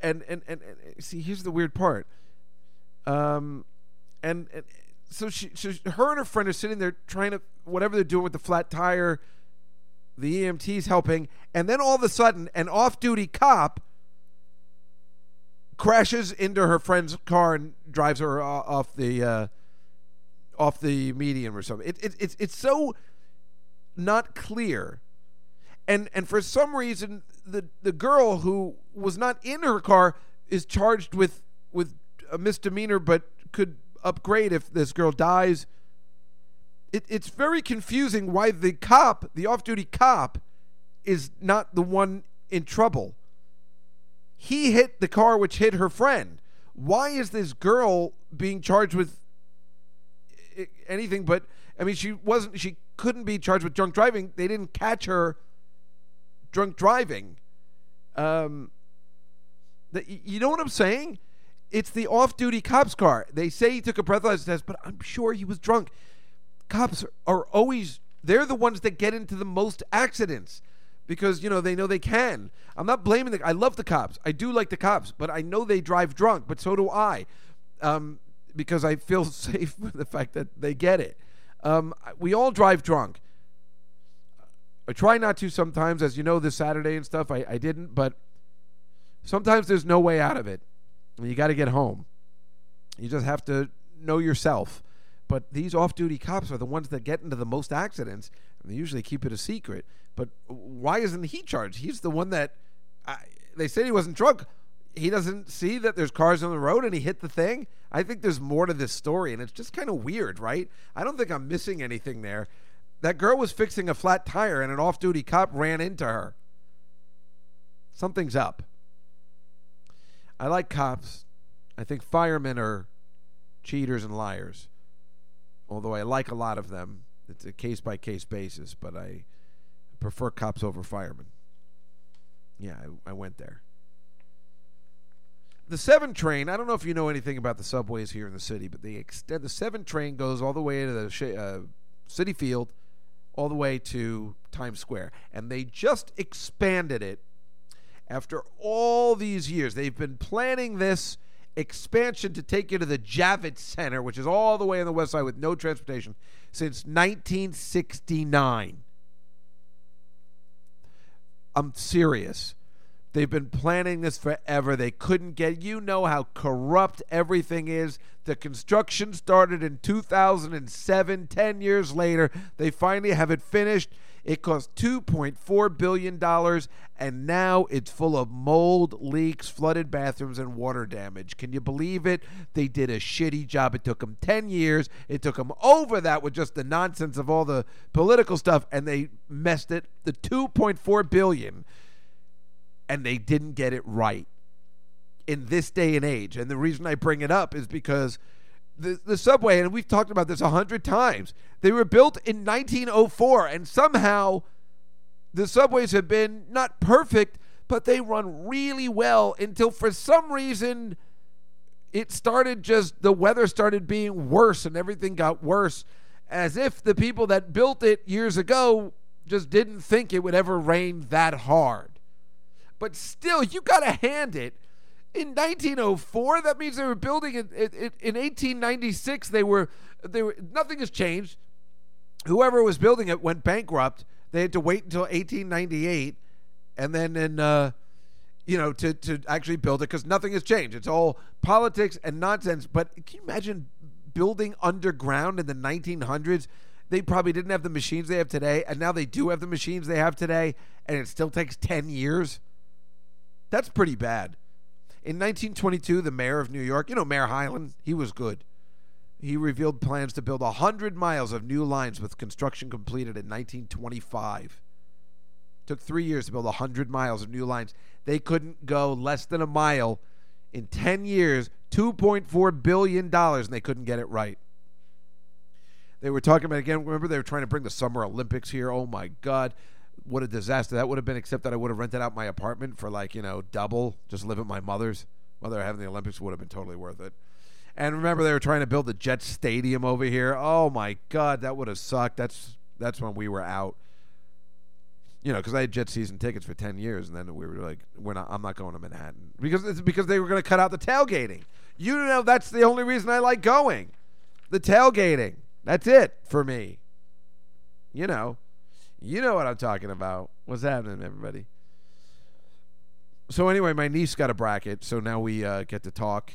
and, and, and, and see, here's the weird part. Um, and, and so she, so her and her friend are sitting there trying to, whatever they're doing with the flat tire, the EMT's helping, and then all of a sudden, an off duty cop crashes into her friend's car and drives her off the uh, off the median or something. It, it, it's it's so not clear, and and for some reason the the girl who was not in her car is charged with with a misdemeanor, but could upgrade if this girl dies. It, it's very confusing why the cop, the off-duty cop, is not the one in trouble. He hit the car which hit her friend. Why is this girl being charged with eh, anything but I mean she wasn't she couldn't be charged with drunk driving. They didn't catch her drunk driving. Um the, you know what I'm saying? It's the off-duty cop's car. They say he took a breathalyzer test, but I'm sure he was drunk. Cops are, are always they're the ones that get into the most accidents because you know they know they can. I'm not blaming the. I love the cops. I do like the cops, but I know they drive drunk. But so do I, um, because I feel [LAUGHS] safe with the fact that they get it. Um, we all drive drunk. I try not to sometimes, as you know, this Saturday and stuff. I, I didn't, but Sometimes there's no way out of it. You got to get home. You just have to know yourself. But these off-duty cops are the ones that get into the most accidents, and they usually keep it a secret. But why isn't he charged? He's the one that I, they said he wasn't drunk. He doesn't see that there's cars on the road and he hit the thing. I think there's more to this story, and it's just kind of weird, right? I don't think I'm missing anything there. That girl was fixing a flat tire, and an off-duty cop ran into her. Something's up. I like cops. I think firemen are cheaters and liars. Although I like a lot of them. It's a case by case basis, but I prefer cops over firemen. Yeah, I, I went there. The 7 train, I don't know if you know anything about the subways here in the city, but the extend the 7 train goes all the way to the uh, Citi Field all the way to Times Square. And they just expanded it after all these years. They've been planning this expansion to take you to the Javits Center, which is all the way on the west side with no transportation, since 1969. I'm serious. They've been planning this forever. They couldn't get, you know how corrupt everything is. The construction started in 2007. 10 years later, they finally have it finished. It cost $2.4 billion, and now it's full of mold, leaks, flooded bathrooms, and water damage. Can you believe it? They did a shitty job. It took them 10 years. It took them over that with just the nonsense of all the political stuff, and they messed it. The $2.4 billion, and they didn't get it right in this day and age. And the reason I bring it up is because the, the subway, and we've talked about this a hundred times, they were built in 1904, and somehow the subways have been not perfect, but they run really well until for some reason it started just the weather started being worse and everything got worse as if the people that built it years ago just didn't think it would ever rain that hard. But still, you got to hand it. In 1904 that means they were building it in, in, in 1896 they were they were nothing has changed. Whoever was building it went bankrupt. They had to wait until 1898 and then in uh, you know to to actually build it because nothing has changed. It's all politics and nonsense. But can you imagine building underground in the 1900s they probably didn't have the machines they have today and now they do have the machines they have today and it still takes 10 years that's pretty bad in 1922, the mayor of New York, you know, Mayor Hylan, he was good. He revealed plans to build 100 miles of new lines with construction completed in 1925. Took three years to build 100 miles of new lines. They couldn't go less than a mile in 10 years, $2.4 billion, and they couldn't get it right. They were talking about, again, remember they were trying to bring the Summer Olympics here? Oh my God what a disaster that would have been, except that I would have rented out my apartment for like, you know, double, just live at my mother's. Mother having the Olympics would have been totally worth it. And remember they were trying to build the Jet Stadium over here. Oh my God, that would have sucked. That's that's when we were out. You know, because I had Jet season tickets for ten years, and then we were like, "We're not. I'm not going to Manhattan because it's because they were going to cut out the tailgating. You know, that's the only reason I like going, the tailgating. That's it for me. You know, you know what I'm talking about. What's happening, everybody? So anyway, my niece got a bracket, so now we uh, get to talk.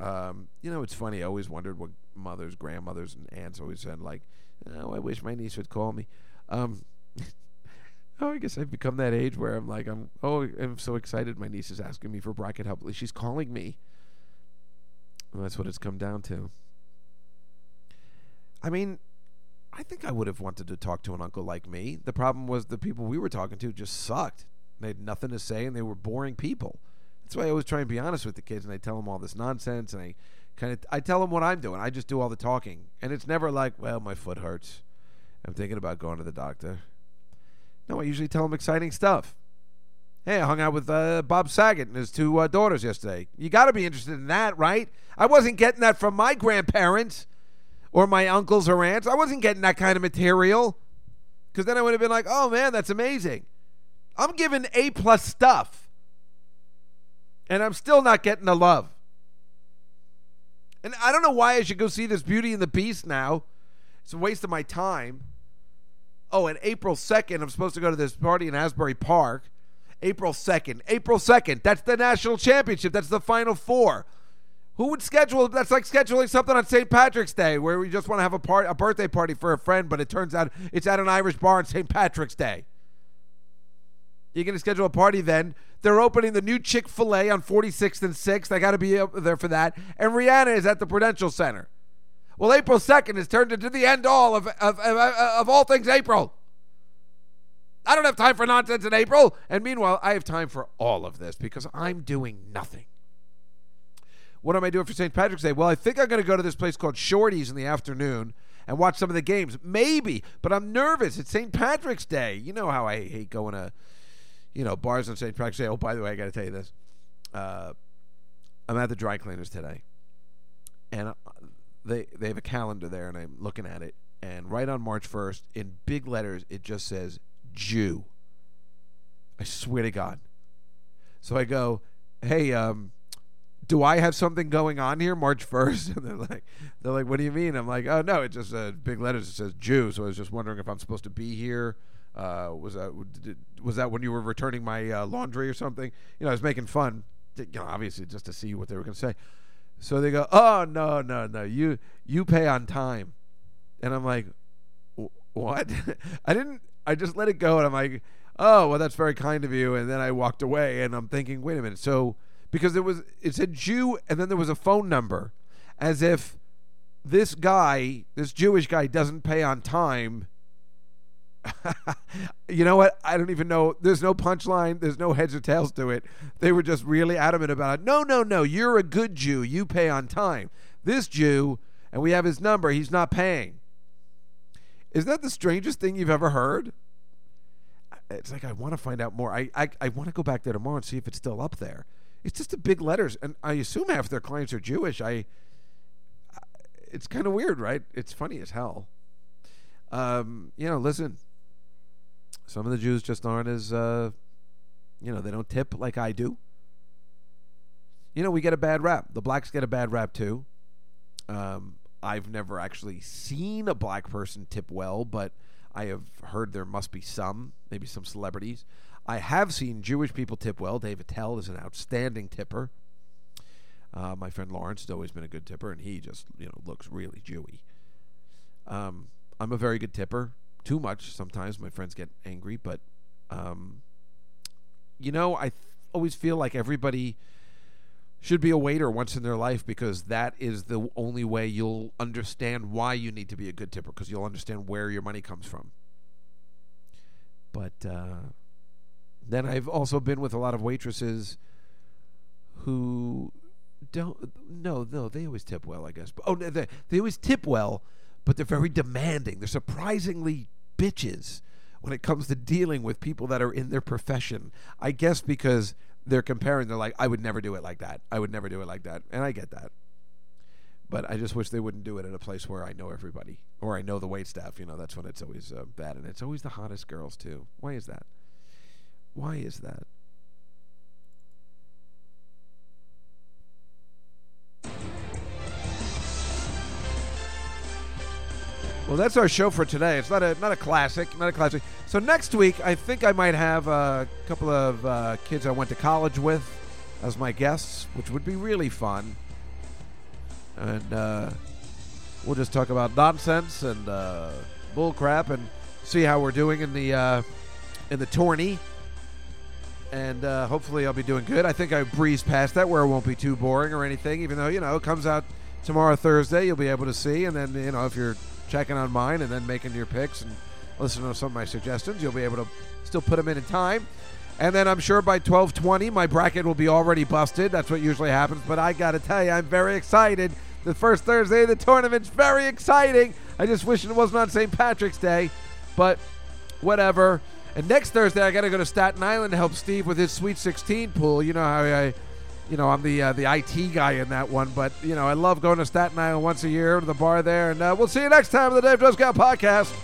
Um, you know, it's funny. I always wondered what mothers, grandmothers, and aunts always said. Like, oh, I wish my niece would call me. Um, [LAUGHS] oh, I guess I've become that age where I'm like, I'm oh, I'm so excited. My niece is asking me for bracket help. She's calling me. Well, that's what it's come down to. I mean, I think I would have wanted to talk to an uncle like me. The problem was the people we were talking to just sucked. They had nothing to say and they were boring people. That's why I always try and be honest with the kids and I tell them all this nonsense and I kind of I tell them what I'm doing. I just do all the talking. And it's never like, well, my foot hurts. I'm thinking about going to the doctor. No, I usually tell them exciting stuff. Hey, I hung out with uh, Bob Saget and his two uh, daughters yesterday. You got to be interested in that, right? I wasn't getting that from my grandparents or my uncles or aunts. I wasn't getting that kind of material because then I would have been like, oh man, that's amazing. I'm giving A plus stuff, and I'm still not getting the love. And I don't know why I should go see this Beauty and the Beast now. It's a waste of my time. Oh, and April 2nd, I'm supposed to go to this party in Asbury Park. April 2nd. April 2nd. That's the national championship. That's the final four. Who would schedule? That's like scheduling something on St. Patrick's Day, where we just want to have a part, a birthday party for a friend, but it turns out it's at an Irish bar on St. Patrick's Day. You're going to schedule a party then. They're opening the new Chick Fil A on 46th and 6th. I got to be there for that. And Rihanna is at the Prudential Center. Well, April 2nd has turned into the end all of of, of, of all things April. I don't have time for nonsense in April. And meanwhile, I have time for all of this because I'm doing nothing. What am I doing for St. Patrick's Day? Well, I think I'm going to go to this place called Shorty's in the afternoon and watch some of the games. Maybe, but I'm nervous. It's St. Patrick's Day. You know how I hate going to, you know, bars on St. Patrick's Day. Oh, by the way, I got to tell you this. Uh, I'm at the dry cleaners today, and uh, they they have a calendar there, and I'm looking at it, and right on March 1st, in big letters, it just says Jew. I swear to God. So I go, hey, um, do I have something going on here March 1st? [LAUGHS] And they're like, they're like, what do you mean? I'm like, oh no, it just uh, big letters. It says Jew. So I was just wondering if I'm supposed to be here. Uh, was that was that when you were returning my uh, laundry or something? You know, I was making fun. You know, obviously just to see what they were going to say. So they go, oh no, no, no, you you pay on time, and I'm like, what? [LAUGHS] I didn't. I just let it go, and I'm like, oh well, that's very kind of you. And then I walked away, and I'm thinking, wait a minute, so because it was it said Jew and then there was a phone number as if this guy, this Jewish guy doesn't pay on time. [LAUGHS] you know what? I don't even know. There's no punchline. There's no heads or tails to it. They were just really adamant about it. No, no, no. You're a good Jew. You pay on time. This Jew, and we have his number, he's not paying. Isn't that the strangest thing you've ever heard? It's like I want to find out more. I I, I want to go back there tomorrow and see if it's still up there. It's just the big letters, and I assume half their clients are Jewish. I, it's kind of weird, right? It's funny as hell. Um, you know, listen, some of the Jews just aren't as, uh, you know, they don't tip like I do. You know, we get a bad rap. The blacks get a bad rap too. Um, I've never actually seen a black person tip well, but I have heard there must be some, maybe some celebrities. I have seen Jewish people tip well. Dave Attell is an outstanding tipper. Uh, my friend Lawrence has always been a good tipper, and he just you know looks really Jewy. Um, I'm a very good tipper. Too much sometimes. My friends get angry, but um, you know I th- always feel like everybody should be a waiter once in their life because that is the only way you'll understand why you need to be a good tipper because you'll understand where your money comes from. But uh, then I've also been with a lot of waitresses who don't. No, no, they always tip well, I guess. But, oh, they, they always tip well, but they're very demanding. They're surprisingly bitches when it comes to dealing with people that are in their profession. I guess because they're comparing. They're like, I would never do it like that. I would never do it like that, and I get that. But I just wish they wouldn't do it at a place where I know everybody or I know the wait staff. You know, that's when it's always uh, bad, and it's always the hottest girls too. Why is that? Why is that? Well, that's our show for today. It's not a not a classic, not a classic. So next week, I think I might have a couple of uh, kids I went to college with as my guests, which would be really fun. And uh, we'll just talk about nonsense and uh, bull crap and see how we're doing in the uh, in the tourney and uh, hopefully I'll be doing good. I think I breezed past that where it won't be too boring or anything, even though, you know, it comes out tomorrow, Thursday, you'll be able to see. And then, you know, if you're checking on mine and then making your picks and listening to some of my suggestions, you'll be able to still put them in in time. And then I'm sure by 1220, my bracket will be already busted. That's what usually happens. But I got to tell you, I'm very excited. The first Thursday of the tournament's very exciting. I just wish it wasn't on St. Patrick's Day. But whatever. And next Thursday, I got to go to Staten Island to help Steve with his Sweet 16 pool. You know how I, you know, I'm the uh, the IT guy in that one, but you know, I love going to Staten Island once a year to the bar there. And uh, we'll see you next time on the Dave Juskow podcast.